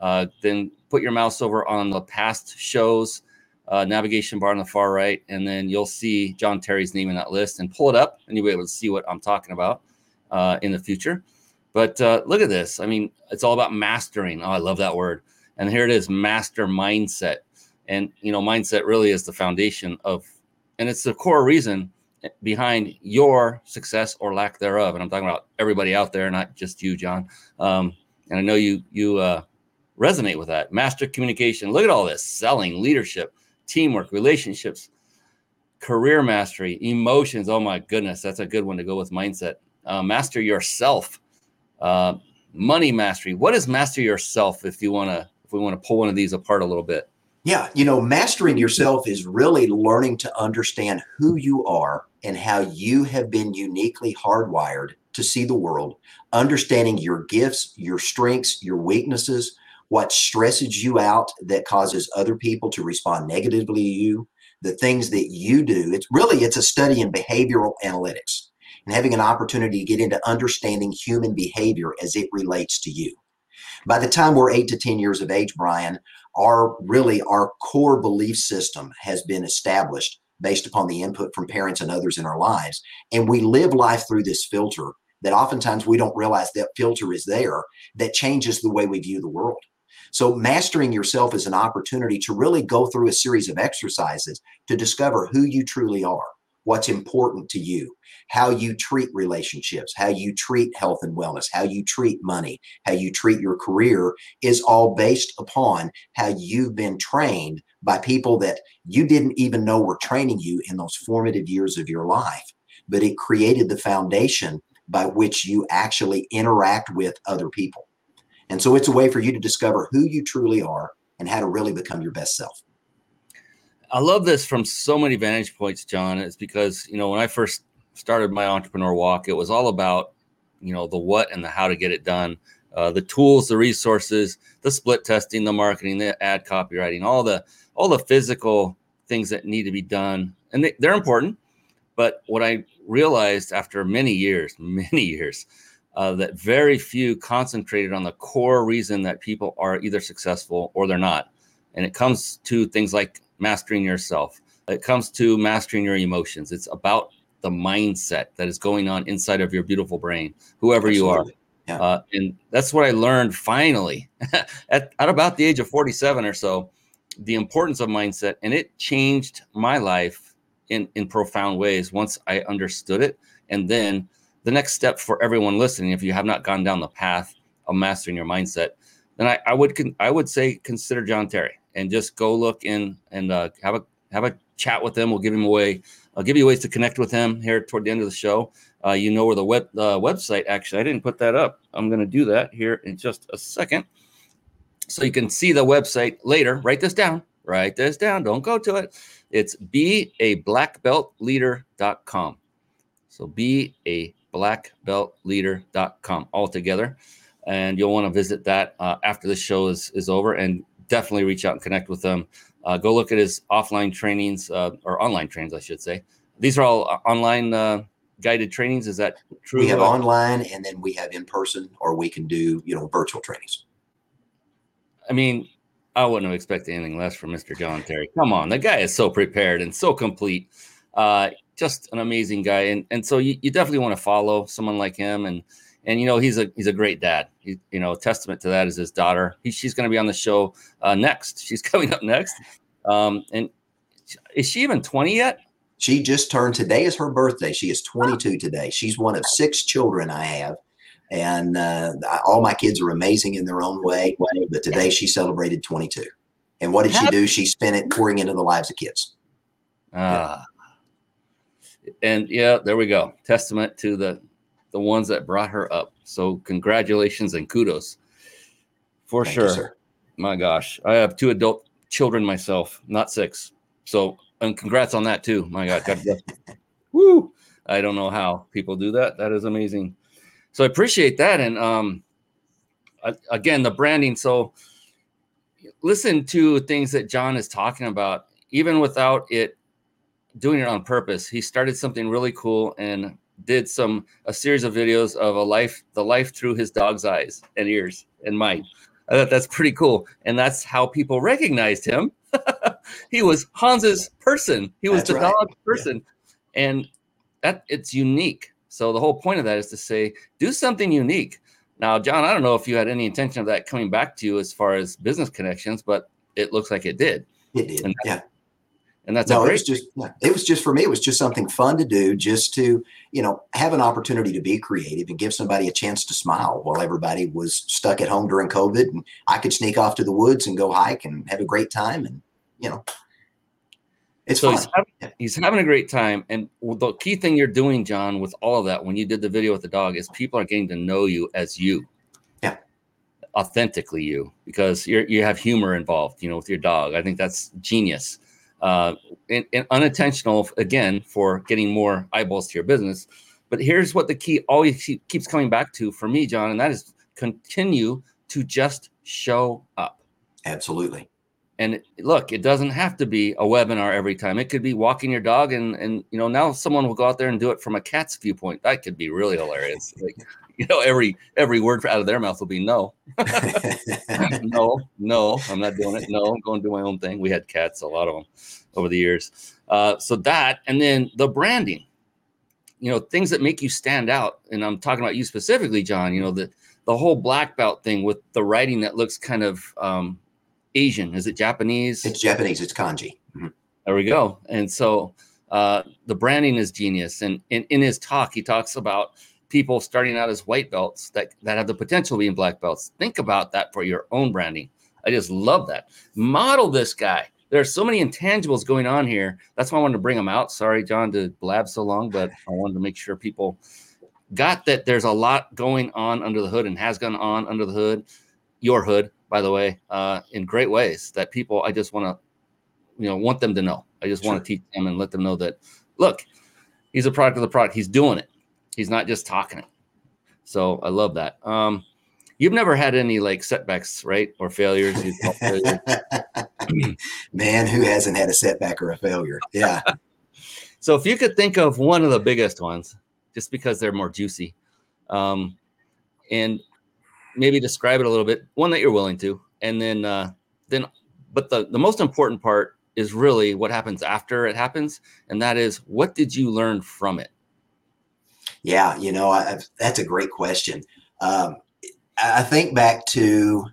Uh, then put your mouse over on the past shows, uh, navigation bar on the far right, and then you'll see John Terry's name in that list and pull it up, and you'll be able to see what I'm talking about uh, in the future. But uh, look at this. I mean, it's all about mastering. Oh, I love that word. And here it is master mindset. And, you know, mindset really is the foundation of, and it's the core reason behind your success or lack thereof. And I'm talking about everybody out there, not just you, John. Um, and I know you you uh, resonate with that. Master communication. Look at all this: selling, leadership, teamwork, relationships, career mastery, emotions. Oh my goodness, that's a good one to go with mindset. Uh, master yourself. Uh, money mastery. What is master yourself? If you want to, if we want to pull one of these apart a little bit. Yeah, you know, mastering yourself is really learning to understand who you are and how you have been uniquely hardwired to see the world, understanding your gifts, your strengths, your weaknesses, what stresses you out that causes other people to respond negatively to you, the things that you do. It's really it's a study in behavioral analytics and having an opportunity to get into understanding human behavior as it relates to you. By the time we're 8 to 10 years of age, Brian, our really our core belief system has been established based upon the input from parents and others in our lives and we live life through this filter that oftentimes we don't realize that filter is there that changes the way we view the world so mastering yourself is an opportunity to really go through a series of exercises to discover who you truly are what's important to you, how you treat relationships, how you treat health and wellness, how you treat money, how you treat your career is all based upon how you've been trained by people that you didn't even know were training you in those formative years of your life. But it created the foundation by which you actually interact with other people. And so it's a way for you to discover who you truly are and how to really become your best self. I love this from so many vantage points, John. It's because, you know, when I first started my entrepreneur walk, it was all about, you know, the what and the how to get it done, uh, the tools, the resources, the split testing, the marketing, the ad copywriting, all the all the physical things that need to be done, and they, they're important. But what I realized after many years, many years, uh, that very few concentrated on the core reason that people are either successful or they're not. And it comes to things like mastering yourself. It comes to mastering your emotions. It's about the mindset that is going on inside of your beautiful brain, whoever Absolutely. you are. Yeah. Uh, and that's what I learned finally at, at about the age of 47 or so the importance of mindset. And it changed my life in, in profound ways once I understood it. And then the next step for everyone listening, if you have not gone down the path of mastering your mindset, then I, I would con- I would say consider John Terry and just go look in and uh, have a have a chat with him. We'll give him away. I'll give you ways to connect with him here toward the end of the show. Uh, you know where the web uh, website actually. I didn't put that up. I'm going to do that here in just a second, so you can see the website later. Write this down. Write this down. Don't go to it. It's be a black belt leader.com. So be a black belt all together. And you'll want to visit that uh, after the show is, is over. And definitely reach out and connect with them. Uh, go look at his offline trainings uh, or online trainings, I should say. These are all uh, online uh, guided trainings. Is that true? We have online, and then we have in person, or we can do you know virtual trainings. I mean, I wouldn't have expected anything less from Mr. John Terry. Come on, the guy is so prepared and so complete. Uh, just an amazing guy, and and so you, you definitely want to follow someone like him, and and you know he's a he's a great dad. He, you know, testament to that is his daughter. He, she's going to be on the show uh, next. She's coming up next, um, and is she even twenty yet? She just turned today is her birthday. She is 22 today. She's one of six children I have. And uh, all my kids are amazing in their own way. But today she celebrated 22. And what did she do? She spent it pouring into the lives of kids. Ah. And yeah, there we go. Testament to the the ones that brought her up. So congratulations and kudos. For Thank sure. you, My gosh. I have two adult children myself, not six. So and congrats on that too. My God. God bless. Woo. I don't know how people do that. That is amazing. So I appreciate that. And um again, the branding. So listen to things that John is talking about, even without it doing it on purpose. He started something really cool and did some a series of videos of a life, the life through his dog's eyes and ears and mind. I thought that's pretty cool. And that's how people recognized him. he was Hans's person. He was That's the right. dog person. And that it's unique. So the whole point of that is to say, do something unique. Now, John, I don't know if you had any intention of that coming back to you as far as business connections, but it looks like it did. It did. Yeah. And that's no, a it was just it was just for me. It was just something fun to do, just to you know have an opportunity to be creative and give somebody a chance to smile while everybody was stuck at home during COVID, and I could sneak off to the woods and go hike and have a great time, and you know, it's so fun. he's having, he's having a great time. And the key thing you're doing, John, with all of that, when you did the video with the dog, is people are getting to know you as you. Yeah. Authentically you, because you're you have humor involved, you know, with your dog. I think that's genius. Uh, and, and unintentional again for getting more eyeballs to your business. But here's what the key always keep- keeps coming back to for me, John, and that is continue to just show up. Absolutely. And look, it doesn't have to be a webinar every time. It could be walking your dog, and and you know now someone will go out there and do it from a cat's viewpoint. That could be really hilarious. Like you know, every every word out of their mouth will be no, no, no. I'm not doing it. No, I'm going to do my own thing. We had cats, a lot of them, over the years. Uh, so that, and then the branding. You know, things that make you stand out. And I'm talking about you specifically, John. You know the the whole black belt thing with the writing that looks kind of um, Asian. Is it Japanese? it's Japanese. It's kanji. Mhm. There we go. And so uh, the branding is genius. And in, in his talk, he talks about people starting out as white belts that, that have the potential of being black belts. Think about that for your own branding. I just love that. Model this guy. There are so many intangibles going on here. That's why I wanted to bring them out. Sorry, John, to blab so long, but I wanted to make sure people got that there's a lot going on under the hood and has gone on under the hood, your hood, by the way, uh, in great ways that people, I just want to you know want them to know. I just want to teach them and let them know that look, he's a product of the product. He's doing it. He's not just talking it. So I love that. Um, you've never had any like setbacks, right, or failures? You call failure. Man, who hasn't had a setback or a failure? Yeah. so if you could think of one of the biggest ones, just because they're more juicy, um, and maybe describe it a little bit, one that you're willing to, and then uh, then, but the the most important part is really what happens after it happens, and that is what did you learn from it? Yeah, you know, I, that's a great question. Um, I think back to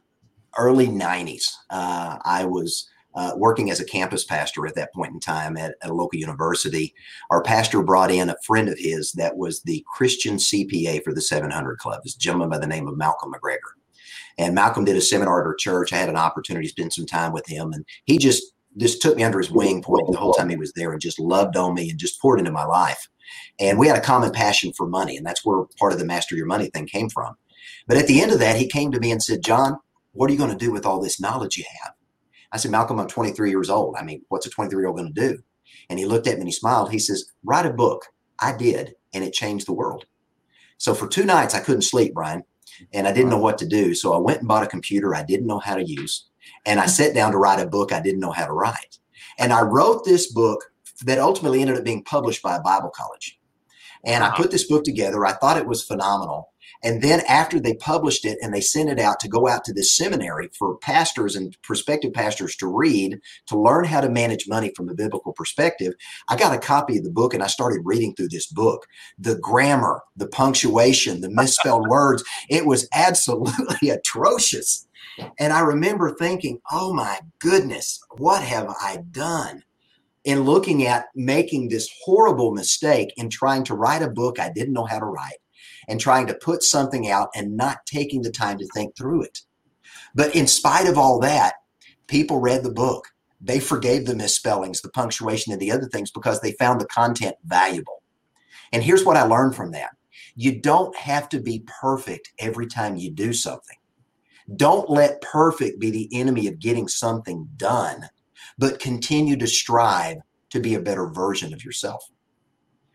early 90s. Uh, I was uh, working as a campus pastor at that point in time at, at a local university. Our pastor brought in a friend of his that was the Christian CPA for the 700 Club, this gentleman by the name of Malcolm MacGregor. And Malcolm did a seminar at our church. I had an opportunity to spend some time with him, and he just just took me under his wing point the whole time he was there, and just loved on me and just poured into my life. And we had a common passion for money, and that's where part of the master your money thing came from. But at the end of that, he came to me and said, John, what are you going to do with all this knowledge you have? I said, Malcolm, I'm 23 years old. I mean, what's a 23 year old going to do? And he looked at me and he smiled. He says, Write a book. I did, and it changed the world. So for two nights, I couldn't sleep, Brian, and I didn't know what to do. So I went and bought a computer I didn't know how to use, and I sat down to write a book I didn't know how to write. And I wrote this book that ultimately ended up being published by a Bible college. And I put this book together. I thought it was phenomenal. And then after they published it and they sent it out to go out to this seminary for pastors and prospective pastors to read, to learn how to manage money from a biblical perspective, I got a copy of the book and I started reading through this book. The grammar, the punctuation, the misspelled words, it was absolutely atrocious. And I remember thinking, oh my goodness, what have I done? In looking at making this horrible mistake in trying to write a book I didn't know how to write and trying to put something out and not taking the time to think through it. But in spite of all that, people read the book. They forgave the misspellings, the punctuation, and the other things because they found the content valuable. And here's what I learned from that you don't have to be perfect every time you do something. Don't let perfect be the enemy of getting something done, but continue to strive to be a better version of yourself.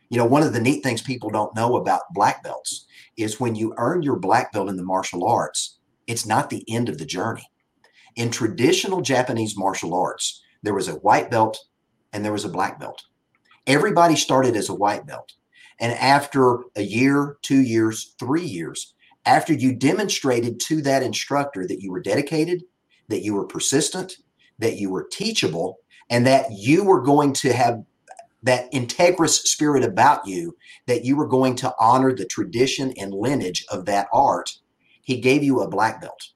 You know, one of the neat things people don't know about black belts is when you earn your black belt in the martial arts, it's not the end of the journey. In traditional Japanese martial arts, there was a white belt and there was a black belt. Everybody started as a white belt. And after a year, two years, three years, after you demonstrated to that instructor that you were dedicated, that you were persistent, that you were teachable, and that you were going to have that integrous spirit about you, that you were going to honor the tradition and lineage of that art, he gave you a black belt.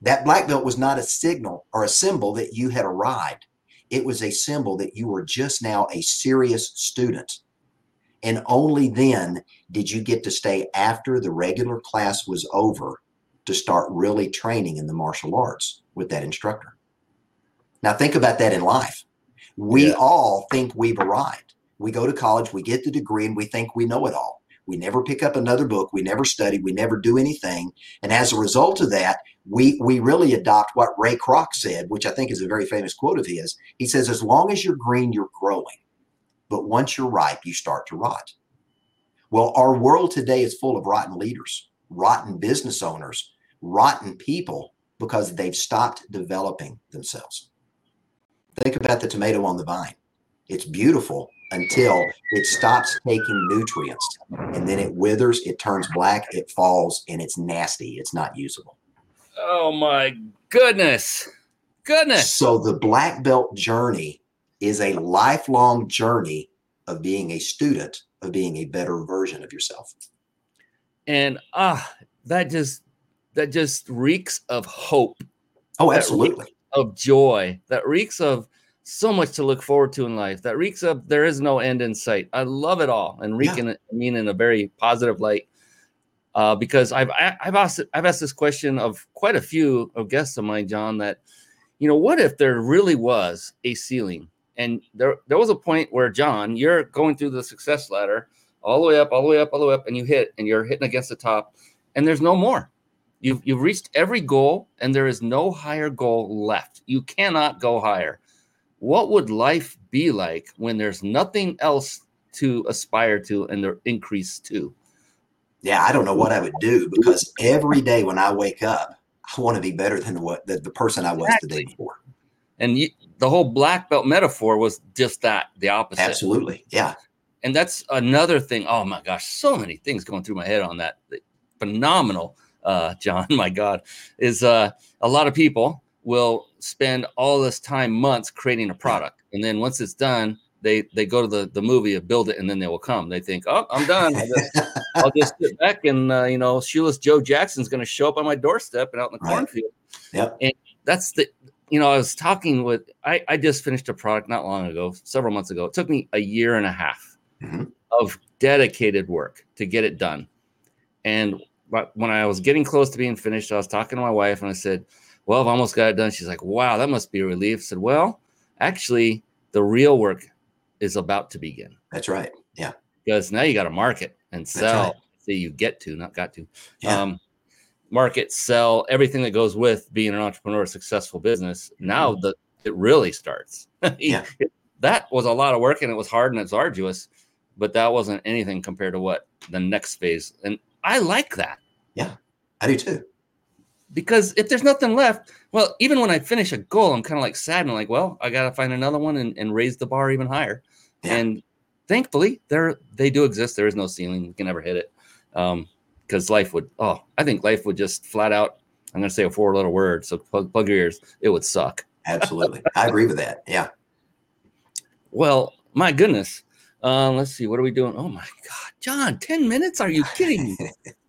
That black belt was not a signal or a symbol that you had arrived. It was a symbol that you were just now a serious student and only then did you get to stay after the regular class was over to start really training in the martial arts with that instructor. Now, think about that in life. We yeah. all think we've arrived. We go to college, we get the degree, and we think we know it all. We never pick up another book. We never study. We never do anything. And as a result of that, we we really adopt what Ray Kroc said, which I think is a very famous quote of his. He says, "As long as you're green, you're growing." But once you're ripe, you start to rot. Well, our world today is full of rotten leaders, rotten business owners, rotten people because they've stopped developing themselves. Think about the tomato on the vine. It's beautiful until it stops taking nutrients and then it withers, it turns black, it falls, and it's nasty. It's not usable. Oh my goodness. Goodness. So the black belt journey is a lifelong journey of being a student of being a better version of yourself and ah that just that just reeks of hope oh absolutely of joy that reeks of so much to look forward to in life that reeks of there is no end in sight i love it all and reeking yeah. I mean in a very positive light uh, because I've I've asked I've asked this question of quite a few of guests of mine, John. That you know, what if there really was a ceiling and there there was a point where John, you're going through the success ladder all the way up, all the way up, all the way up, and you hit and you're hitting against the top, and there's no more. You've you've reached every goal, and there is no higher goal left. You cannot go higher. What would life be like when there's nothing else to aspire to and there increase to? Yeah, I don't know what I would do because every day when I wake up, I want to be better than what the, the person I was exactly. the day before. And you, the whole black belt metaphor was just that, the opposite. Absolutely. Yeah. And that's another thing. Oh my gosh, so many things going through my head on that. Phenomenal, uh, John. My God, is uh, a lot of people will spend all this time, months creating a product, and then once it's done, they they go to the the movie and build it, and then they will come. They think, oh, I'm done. I'll just, I'll just sit back, and uh, you know, shoeless Joe Jackson's going to show up on my doorstep and out in the right. cornfield. Yep. And that's the you know, I was talking with, I, I just finished a product not long ago, several months ago. It took me a year and a half mm-hmm. of dedicated work to get it done. And when I was getting close to being finished, I was talking to my wife and I said, Well, I've almost got it done. She's like, Wow, that must be a relief. I said, Well, actually, the real work is about to begin. That's right. Yeah. Because now you got to market and sell. Right. See, you get to, not got to. Yeah. Um, market, sell, everything that goes with being an entrepreneur, successful business. Now mm-hmm. the it really starts. yeah. that was a lot of work and it was hard and it's arduous, but that wasn't anything compared to what the next phase. And I like that. Yeah, I do too. Because if there's nothing left, well, even when I finish a goal, I'm kind of like sad and like, well, I got to find another one and, and raise the bar even higher. Yeah. And thankfully, there they do exist. There is no ceiling; you can never hit it. Um, because life would oh i think life would just flat out i'm going to say a four little word so plug, plug your ears it would suck Absolutely. I agree with that. Yeah. well my goodness uh, let's see what are we doing oh my god john 10 minutes are you kidding me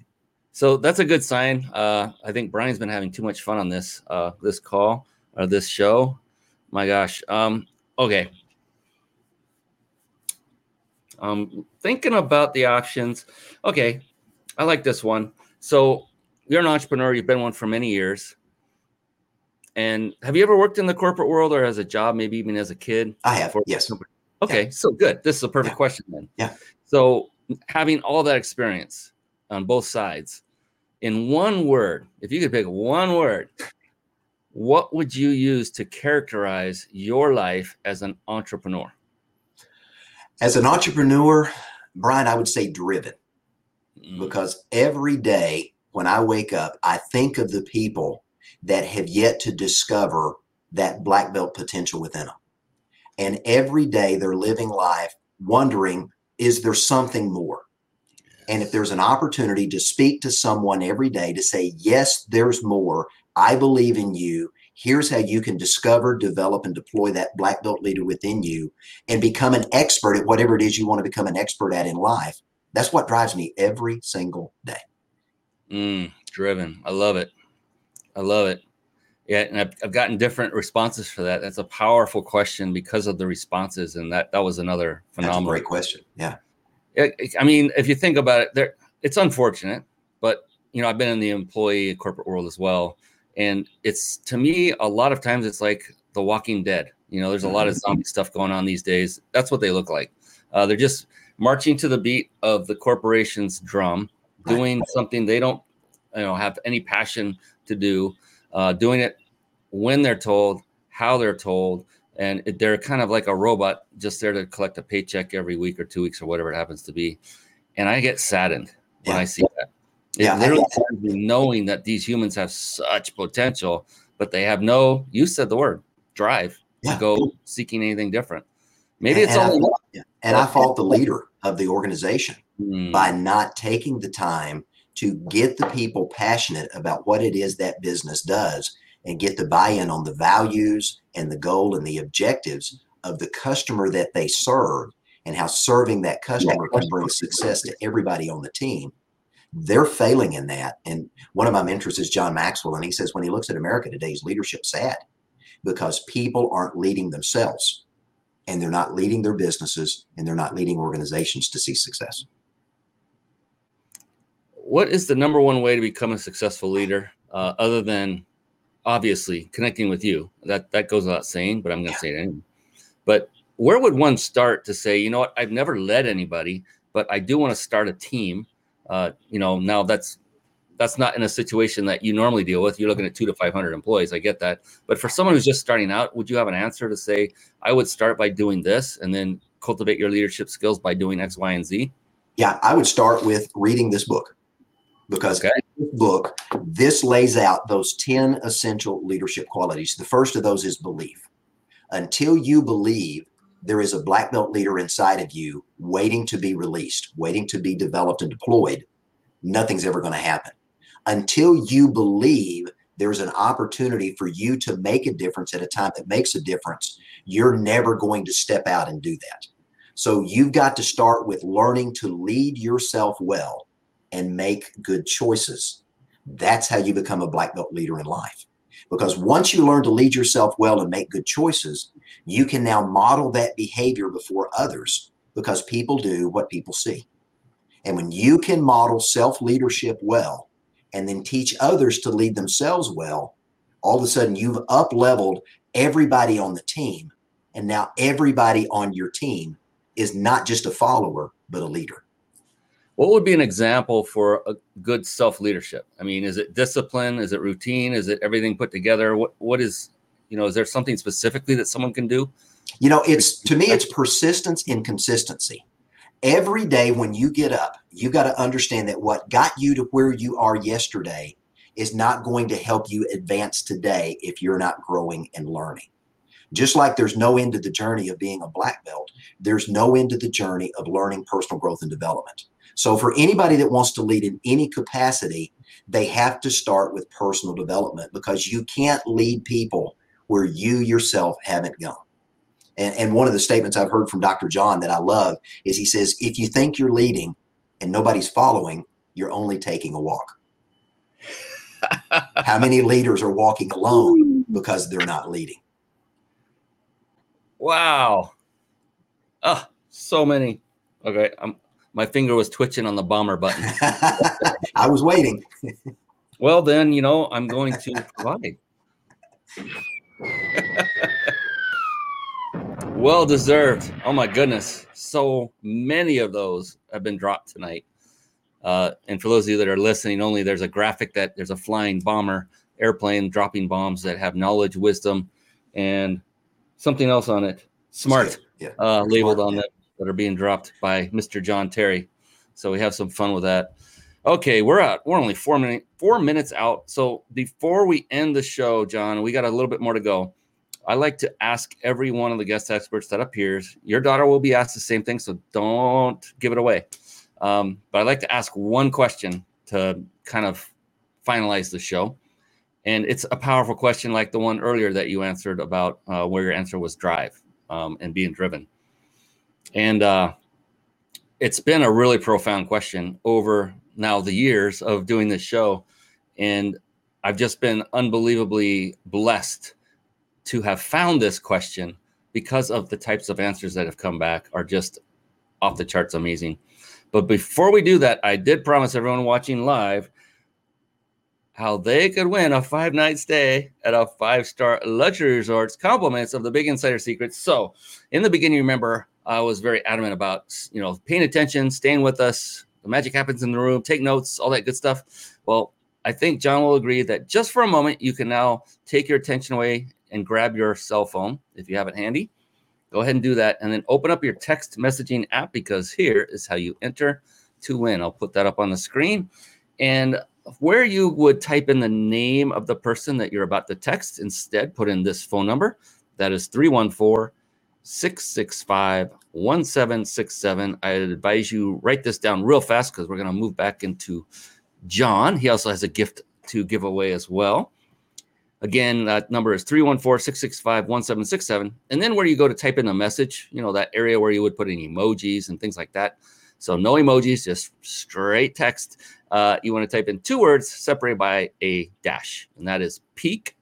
so that's a good sign. Uh, i think brian's been having too much fun on this uh, this call or this show. My gosh. Um, okay. Um thinking about the options. Okay. I like this one. So you're an entrepreneur. You've been one for many years. And have you ever worked in the corporate world or as a job maybe even as a kid? I have. Yes. okay. So good. This is a perfect Yeah. question then. Yeah. so having all that experience on both sides in one word if you could pick one word what would you use to characterize your life as an entrepreneur As an entrepreneur, Brian, I would say driven Mm, because every day when I wake up, I think of the people that have yet to discover that black belt potential within them. And every day they're living life wondering, is there something more? And if there's an opportunity to speak to someone every day to say, yes, there's more, I believe in you. Here's how you can discover, develop, and deploy that black belt leader within you and become an expert at whatever it is you want to become an expert at in life. That's what drives me every single day. Mm, driven. I love it. I love it. Yeah, and I've, I've gotten different responses for that. That's a powerful question because of the responses, and that that was another That's a phenomenal. great question. Yeah. I mean, if you think about it, there it's unfortunate, but you know, I've been in the employee corporate world as well, and it's to me a lot of times it's like The Walking Dead. You know, there's a lot of zombie stuff going on these days. That's what they look like. Uh, they're just marching to the beat of the corporation's drum, doing something they don't, you know, have any passion to do, uh, doing it when they're told, how they're told, and it- they're kind of like a robot just there to collect a paycheck every week or two weeks or whatever it happens to be. And I get saddened when Yeah. I see that. It Yeah, literally knowing that these humans have such potential, but they have no, you said the word, drive Yeah. to go seeking anything different. Maybe And- it's and I- only Yeah. And I fault the leader of the organization Hmm, by not taking the time to get the people passionate about what it is that business does and get the buy in on the values and the goal and the objectives of the customer that they serve and how serving that customer can bring success to everybody on the team. They're failing in that. And one of my mentors is John Maxwell. And he says when he looks at America today, his leadership sad because people aren't leading themselves and they're not leading their businesses and they're not leading organizations to see success. what is the number one way to become a successful leader uh, other than obviously connecting with you that that goes without saying but i'm going to say it anyway. But where would one start to say you know what? I've never led anybody but i do want to start a team. Uh, you know now that's that's not in a situation that you normally deal with. You're looking at two to 500 employees. I get that. But for someone who's just starting out would you have an answer to say i would start by doing this and then cultivate your leadership skills by doing x y and z Yeah, I would start with reading this book because Okay. this book, this lays out those 10 essential leadership qualities. The first of those is belief. Until you believe there is a black belt leader inside of you waiting to be released, waiting to be developed and deployed, nothing's ever going to happen. Until you believe there's an opportunity for you to make a difference at a time that makes a difference, you're never going to step out and do that. So you've got to start with learning to lead yourself well and make good choices. That's how you become a black belt leader in life. Because once you learn to lead yourself well and make good choices, you can now model that behavior before others because people do what people see. And when you can model self leadership well and then teach others to lead themselves well, all of a sudden you've up leveled everybody on the team. And now everybody on your team is not just a follower, but a leader. What would be an example for a good self leadership? I mean, is it discipline? Is it routine? Is it everything put together? What what is you know? Is there something specifically that someone can do? You know, it's to me, it's persistence and consistency. Every day when you get up, you got to understand that what got you to where you are yesterday is not going to help you advance today if you're not growing and learning. Just like there's no end to the journey of being a black belt, there's no end to the journey of learning personal growth and development. So, for anybody that wants to lead in any capacity, they have to start with personal development because you can't lead people where you yourself haven't gone. And, and one of the statements I've heard from Dr. John that I love is he says, if you think you're leading and nobody's following, you're only taking a walk. How many leaders are walking alone because they're not leading? Wow. Oh, so many. Okay. I'm, my finger was twitching on the bomber button. I was waiting. well, then, you know, I'm going to provide. well deserved. Oh my goodness. So many of those have been dropped tonight. Uh, and for those of you that are listening only, there's a graphic that there's a flying bomber airplane dropping bombs that have knowledge, wisdom, and something else on it. Smart, yeah. uh, labeled Smart, on yeah. That are being dropped by Mr. John Terry. So we have some fun with that. Okay, we're out. We're only four minutes four minutes out. So before we end the show, John, we got a little bit more to go. I like to ask every one of the guest experts that appears. Your daughter will be asked the same thing, so don't give it away. Um, but I'd like to ask one question to kind of finalize the show. And it's a powerful question like the one earlier that you answered about uh, where your answer was drive um, and being driven. And uh, it's been a really profound question over now the years of doing this show. And I've just been unbelievably blessed to have found this question because of the types of answers that have come back are just off the charts amazing. But before we do that, I did promise everyone watching live how they could win a five night stay at a five star luxury resorts, compliments of the big insider secrets. So, in the beginning, remember, I was very adamant about you know paying attention, staying with us. The magic happens in the room. Take notes, all that good stuff. Well, I think John will agree that just for a moment, you can now take your attention away and grab your cell phone if you have it handy. Go ahead and do that, and then open up your text messaging app because here is how you enter to win. I'll put that up on the screen, and where you would type in the name of the person that you're about to text, instead put in this phone number. That is 314- 665 1767. I advise you write this down real fast because we're going to move back into John. He also has a gift to give away as well. Again, that number is 314 665 1767. And then where you go to type in a message, you know, that area where you would put in emojis and things like that. So no emojis, just straight text. Uh, you want to type in two words separated by a dash, and that is peak,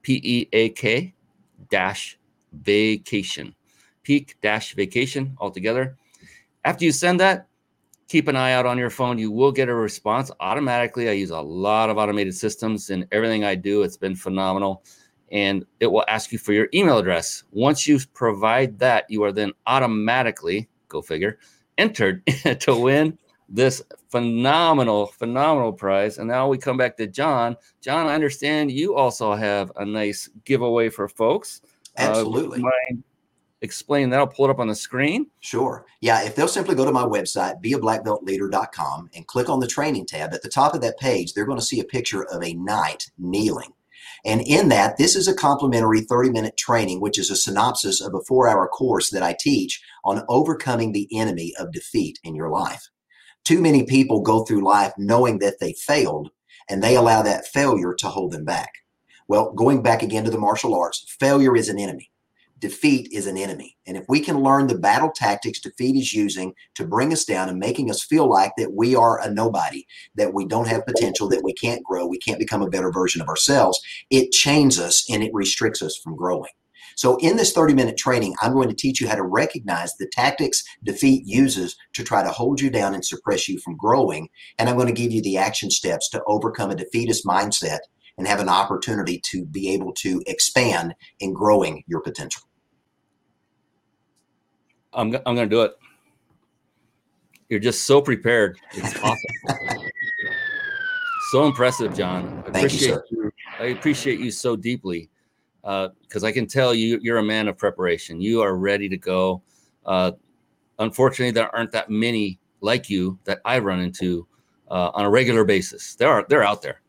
P E A K, dash vacation. Peak dash vacation altogether. After you send that, keep an eye out on your phone. You will get a response automatically. I use a lot of automated systems in everything I do. It's been phenomenal. And it will ask you for your email address. Once you provide that, you are then automatically, go figure, entered to win this phenomenal, phenomenal prize. And now we come back to John. John, I understand you also have a nice giveaway for folks. Uh, Absolutely. Uh, explain that? I'll pull it up on the screen. Sure. Yeah. If they'll simply go to my website, beablackbeltleader.com, and click on the training tab, at the top of that page, they're going to see a picture of a knight kneeling. And in that, this is a complimentary 30 minute training, which is a synopsis of a four hour course that I teach on overcoming the enemy of defeat in your life. Too many people go through life knowing that they failed, and they allow that failure to hold them back. Well, going back again to the martial arts, failure is an enemy. Defeat is an enemy. And if we can learn the battle tactics defeat is using to bring us down and making us feel like that we are a nobody, that we don't have potential, that we can't grow, we can't become a better version of ourselves, it chains us and it restricts us from growing. So, in this 30 minute training, I'm going to teach you how to recognize the tactics defeat uses to try to hold you down and suppress you from growing. And I'm going to give you the action steps to overcome a defeatist mindset and have an opportunity to be able to expand in growing your potential. I'm, I'm going to do it. You're just so prepared. It's awesome. so impressive, John. I Thank appreciate you, you, I appreciate you so deeply because uh, I can tell you you're a man of preparation. You are ready to go. Uh, unfortunately, there aren't that many like you that I run into uh, on a regular basis. There are they're out there,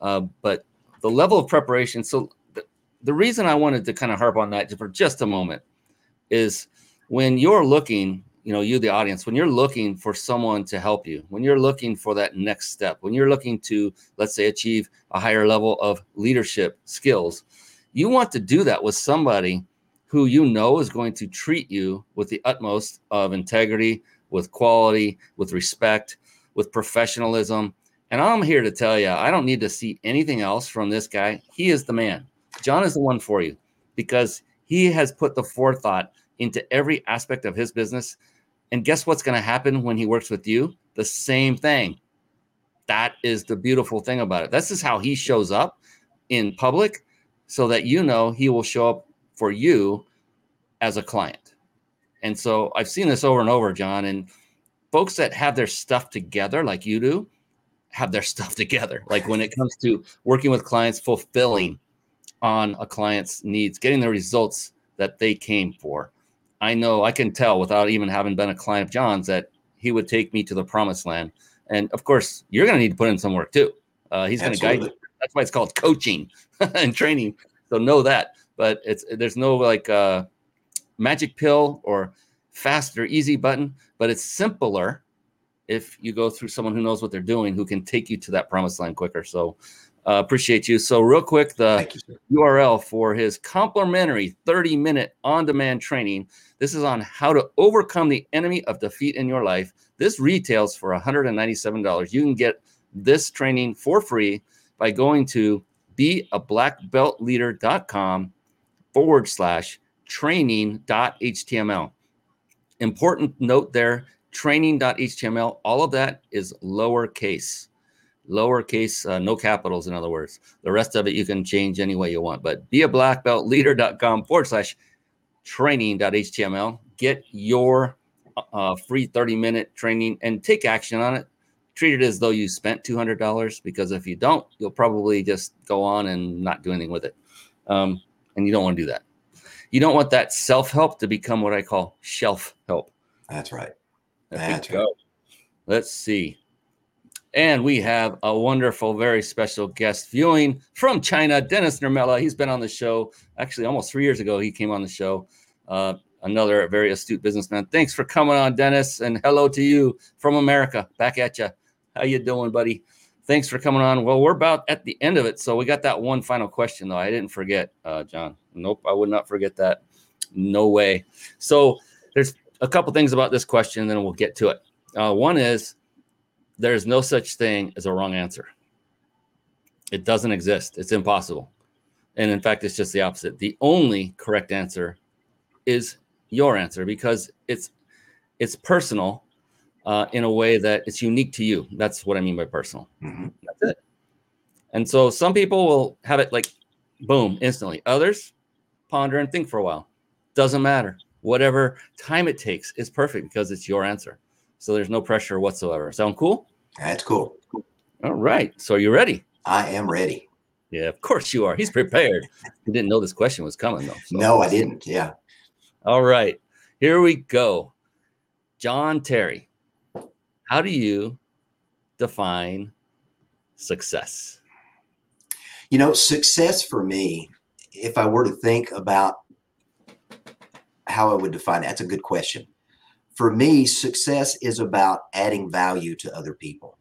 uh, but the level of preparation. So the, the reason I wanted to kind of harp on that for just a moment is when you're looking you know, you, the audience, when you're looking for someone to help you, when you're looking for that next step, when you're looking to, let's say, achieve a higher level of leadership skills, you want to do that with somebody who you know is going to treat you with the utmost of integrity, with quality, with respect, with professionalism. And I'm here to tell you, I don't need to see anything else from this guy. He is the man. John is the one for you because he has put the forethought into every aspect of his business. And guess what's going to happen when he works with you? The same thing. That is the beautiful thing about it. This is how he shows up in public so that you know he will show up for you as a client. And so I've seen this over and over, John. And folks that have their stuff together, like you do, have their stuff together. Like when it comes to working with clients, fulfilling on a client's needs, getting the results that they came for. I know I can tell without even having been a client of John's that he would take me to the promised land. And of course, you're going to need to put in some work too. Uh, he's going to guide you. That's why it's called coaching and training. So know that. But it's there's no like uh, magic pill or fast or easy button, but it's simpler if you go through someone who knows what they're doing, who can take you to that promised land quicker. So uh, appreciate you. So, real quick, the you, URL for his complimentary 30 minute on demand training. This is on how to overcome the enemy of defeat in your life. This retails for $197. You can get this training for free by going to beablackbeltleader.com forward slash training.html. Important note there training.html, all of that is lowercase lowercase, uh, no capitals, in other words. The rest of it you can change any way you want. But be a black belt leader.com forward slash training.html. Get your uh, free 30 minute training and take action on it. Treat it as though you spent $200 because if you don't, you'll probably just go on and not do anything with it. Um, and you don't want to do that. You don't want that self help to become what I call shelf help. That's right. Right. Go. Let's see. And we have a wonderful, very special guest viewing from China, Dennis Nurmela. He's been on the show actually almost three years ago. He came on the show. Uh, another very astute businessman. Thanks for coming on, Dennis, and hello to you from America. Back at you. How you doing, buddy? Thanks for coming on. Well, we're about at the end of it, so we got that one final question though. I didn't forget, uh, John. Nope, I would not forget that. No way. So there's a couple things about this question, and then we'll get to it. Uh, one is there's no such thing as a wrong answer. It doesn't exist. It's impossible. And in fact, it's just the opposite. The only correct answer is your answer because it's it's personal uh, in a way that it's unique to you. That's what I mean by personal. Mm-hmm. That's it. And so some people will have it like boom instantly. Others ponder and think for a while. Doesn't matter. Whatever time it takes is perfect because it's your answer. So there's no pressure whatsoever. Sound cool? That's cool. All right. So are you ready? I am ready. Yeah, of course you are. He's prepared. he didn't know this question was coming though. So. No, I didn't. Yeah. All right. Here we go. John Terry, how do you define success? You know, success for me, if I were to think about how I would define it, that's a good question for me, success is about adding value to other people.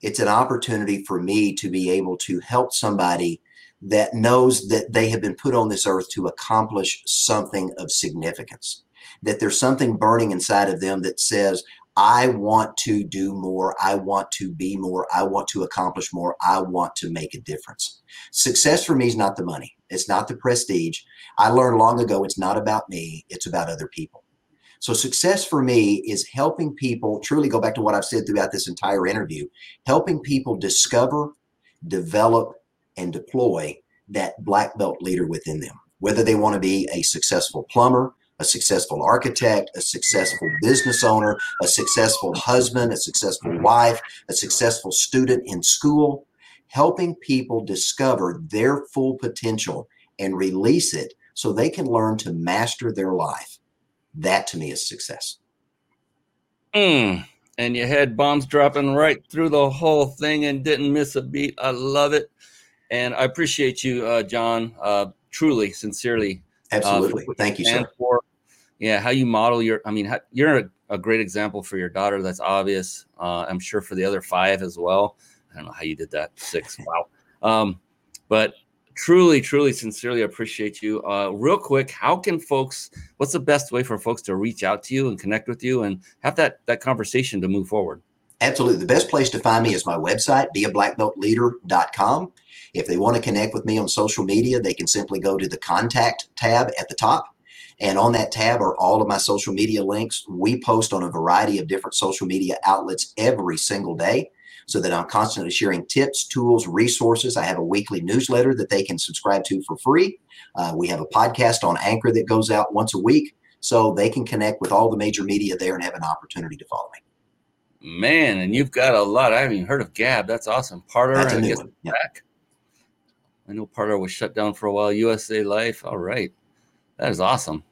It's an opportunity for me to be able to help somebody that knows that they have been put on this earth to accomplish something of significance, that there's something burning inside of them that says, I want to do more. I want to be more. I want to accomplish more. I want to make a difference. Success for me is not the money. It's not the prestige. I learned long ago it's not about me, it's about other people. So success for me is helping people truly go back to what I've said throughout this entire interview, helping people discover, develop, and deploy that black belt leader within them. Whether they want to be a successful plumber, a successful architect, a successful business owner, a successful husband, a successful wife, a successful student in school, helping people discover their full potential and release it so they can learn to master their life. That to me is success. Mm. And you had bombs dropping right through the whole thing and didn't miss a beat. I love it. And I appreciate you, uh, John, uh, truly, sincerely. Uh, Absolutely. Uh, Thank you, sir. For, yeah, how you model your, I mean, how, you're a, a great example for your daughter. That's obvious. Uh, I'm sure for the other five as well. I don't know how you did that. Six. Wow. Um, but truly, truly, sincerely appreciate you. Uh, real quick, how can folks? What's the best way for folks to reach out to you and connect with you and have that that conversation to move forward? Absolutely. The best place to find me is my website, beablackbeltleader.com. If they want to connect with me on social media, they can simply go to the contact tab at the top. And on that tab are all of my social media links. We post on a variety of different social media outlets every single day so that I'm constantly sharing tips, tools, resources. I have a weekly newsletter that they can subscribe to for free. Uh, we have a podcast on Anchor that goes out once a week. So they can connect with all the major media there and have an opportunity to follow me. Man, and you've got a lot. I haven't even heard of Gab. That's awesome. Parler, That's a I new guess one. Back. I know Parler was shut down for a while. USA Life. All right. That is awesome.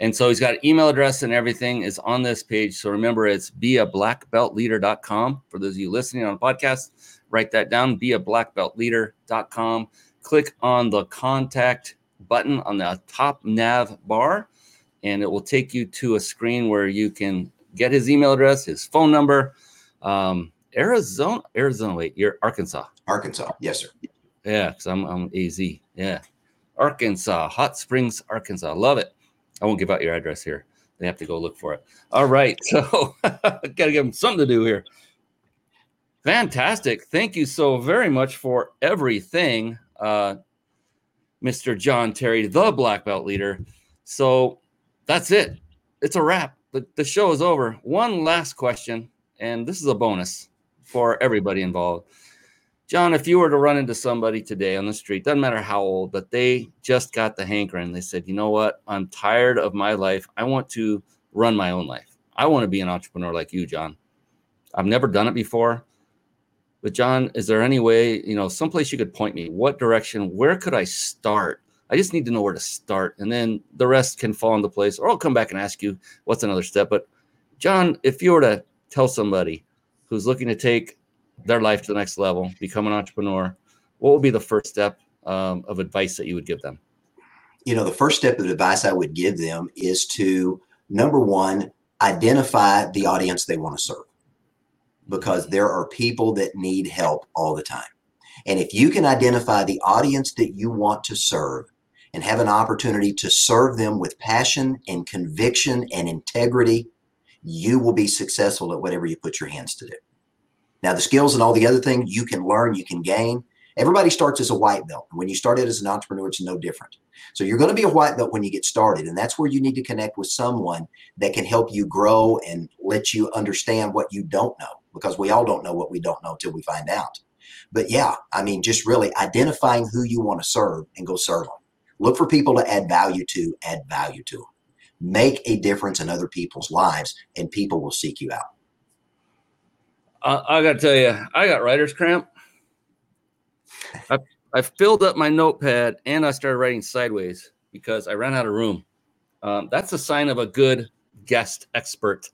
And so he's got email address and everything is on this page. So remember, it's be a blackbeltleader.com. For those of you listening on podcast, write that down, be a blackbeltleader.com. Click on the contact button on the top nav bar, and it will take you to a screen where you can get his email address, his phone number. Um, Arizona, Arizona, wait, you're Arkansas. Arkansas. Yes, sir. Yeah, because I'm, I'm AZ. Yeah. Arkansas, Hot Springs, Arkansas. Love it. I won't give out your address here. They have to go look for it. All right. So got to give them something to do here. Fantastic. Thank you so very much for everything, uh, Mr. John Terry, the black belt leader. So that's it. It's a wrap. The, the show is over. One last question, and this is a bonus for everybody involved. John, if you were to run into somebody today on the street, doesn't matter how old, but they just got the hankering. They said, you know what? I'm tired of my life. I want to run my own life. I want to be an entrepreneur like you, John. I've never done it before. But John, is there any way, you know, someplace you could point me? What direction? Where could I start? I just need to know where to start. And then the rest can fall into place. Or I'll come back and ask you what's another step. But John, if you were to tell somebody who's looking to take their life to the next level, become an entrepreneur, what would be the first step um, of advice that you would give them? You know, the first step of advice I would give them is to number one, identify the audience they want to serve because there are people that need help all the time. And if you can identify the audience that you want to serve and have an opportunity to serve them with passion and conviction and integrity, you will be successful at whatever you put your hands to do. Now, the skills and all the other things you can learn, you can gain. Everybody starts as a white belt. When you started as an entrepreneur, it's no different. So you're going to be a white belt when you get started. And that's where you need to connect with someone that can help you grow and let you understand what you don't know because we all don't know what we don't know until we find out. But yeah, I mean, just really identifying who you want to serve and go serve them. Look for people to add value to, add value to them. Make a difference in other people's lives, and people will seek you out. I got to tell you, I got writer's cramp. I, I filled up my notepad and I started writing sideways because I ran out of room. Um, that's a sign of a good guest expert.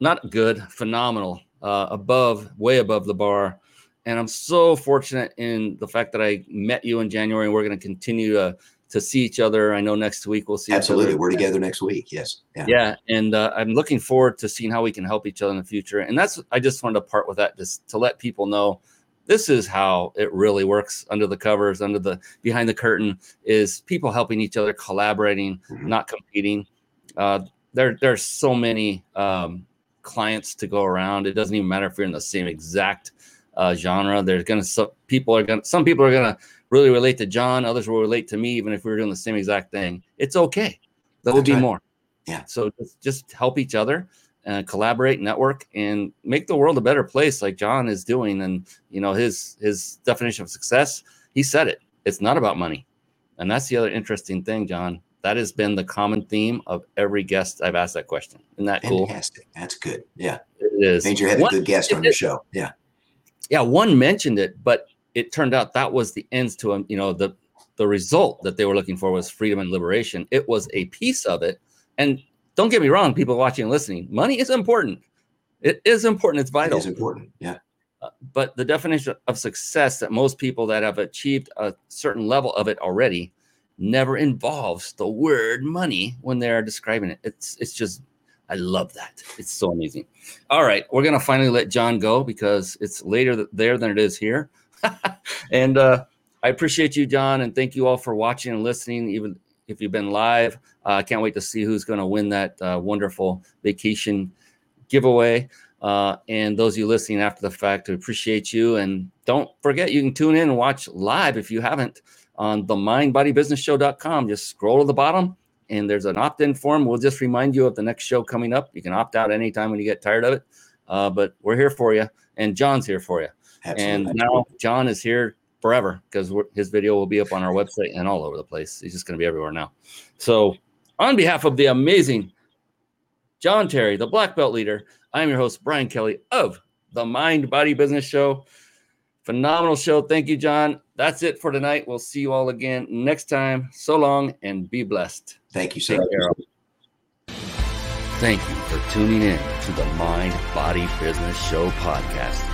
Not good, phenomenal, uh, above, way above the bar. And I'm so fortunate in the fact that I met you in January and we're going to continue to to see each other. I know next week we'll see. Absolutely, we're together next week. Yes. Yeah. Yeah, and uh, I'm looking forward to seeing how we can help each other in the future. And that's I just wanted to part with that just to let people know this is how it really works under the covers, under the behind the curtain is people helping each other, collaborating, mm-hmm. not competing. Uh, there there's so many um, clients to go around. It doesn't even matter if you're in the same exact uh, genre. There's gonna some people are gonna some people are gonna really relate to John. Others will relate to me, even if we were doing the same exact thing. It's okay. There will be right. more. Yeah. So just, just help each other and collaborate, network, and make the world a better place, like John is doing. And you know his his definition of success. He said it. It's not about money, and that's the other interesting thing, John. That has been the common theme of every guest I've asked that question. Isn't that Fantastic. cool? Fantastic. That's good. Yeah. It is. Means you're a good guest on your show. Yeah. Yeah. One mentioned it, but it turned out that was the ends to him. You know, the the result that they were looking for was freedom and liberation. It was a piece of it. And don't get me wrong, people watching and listening, money is important. It is important. It's vital. It is important. Yeah. Uh, but the definition of success that most people that have achieved a certain level of it already never involves the word money when they're describing it. It's it's just I love that. It's so amazing. All right, we're gonna finally let John go because it's later there than it is here. and uh, I appreciate you, John, and thank you all for watching and listening. Even if you've been live, uh, I can't wait to see who's going to win that uh, wonderful vacation giveaway. Uh, and those of you listening after the fact, we appreciate you. And don't forget, you can tune in and watch live if you haven't on the mindbodybusinessshow.com. Just scroll to the bottom and there's an opt in form. We'll just remind you of the next show coming up. You can opt out anytime when you get tired of it. Uh, but we're here for you, and John's here for you. Absolutely. And now John is here forever because his video will be up on our website and all over the place. He's just going to be everywhere now. So, on behalf of the amazing John Terry, the black belt leader, I'm your host, Brian Kelly of the Mind Body Business Show. Phenomenal show. Thank you, John. That's it for tonight. We'll see you all again next time. So long and be blessed. Thank you, sir. Thank you for tuning in to the Mind Body Business Show podcast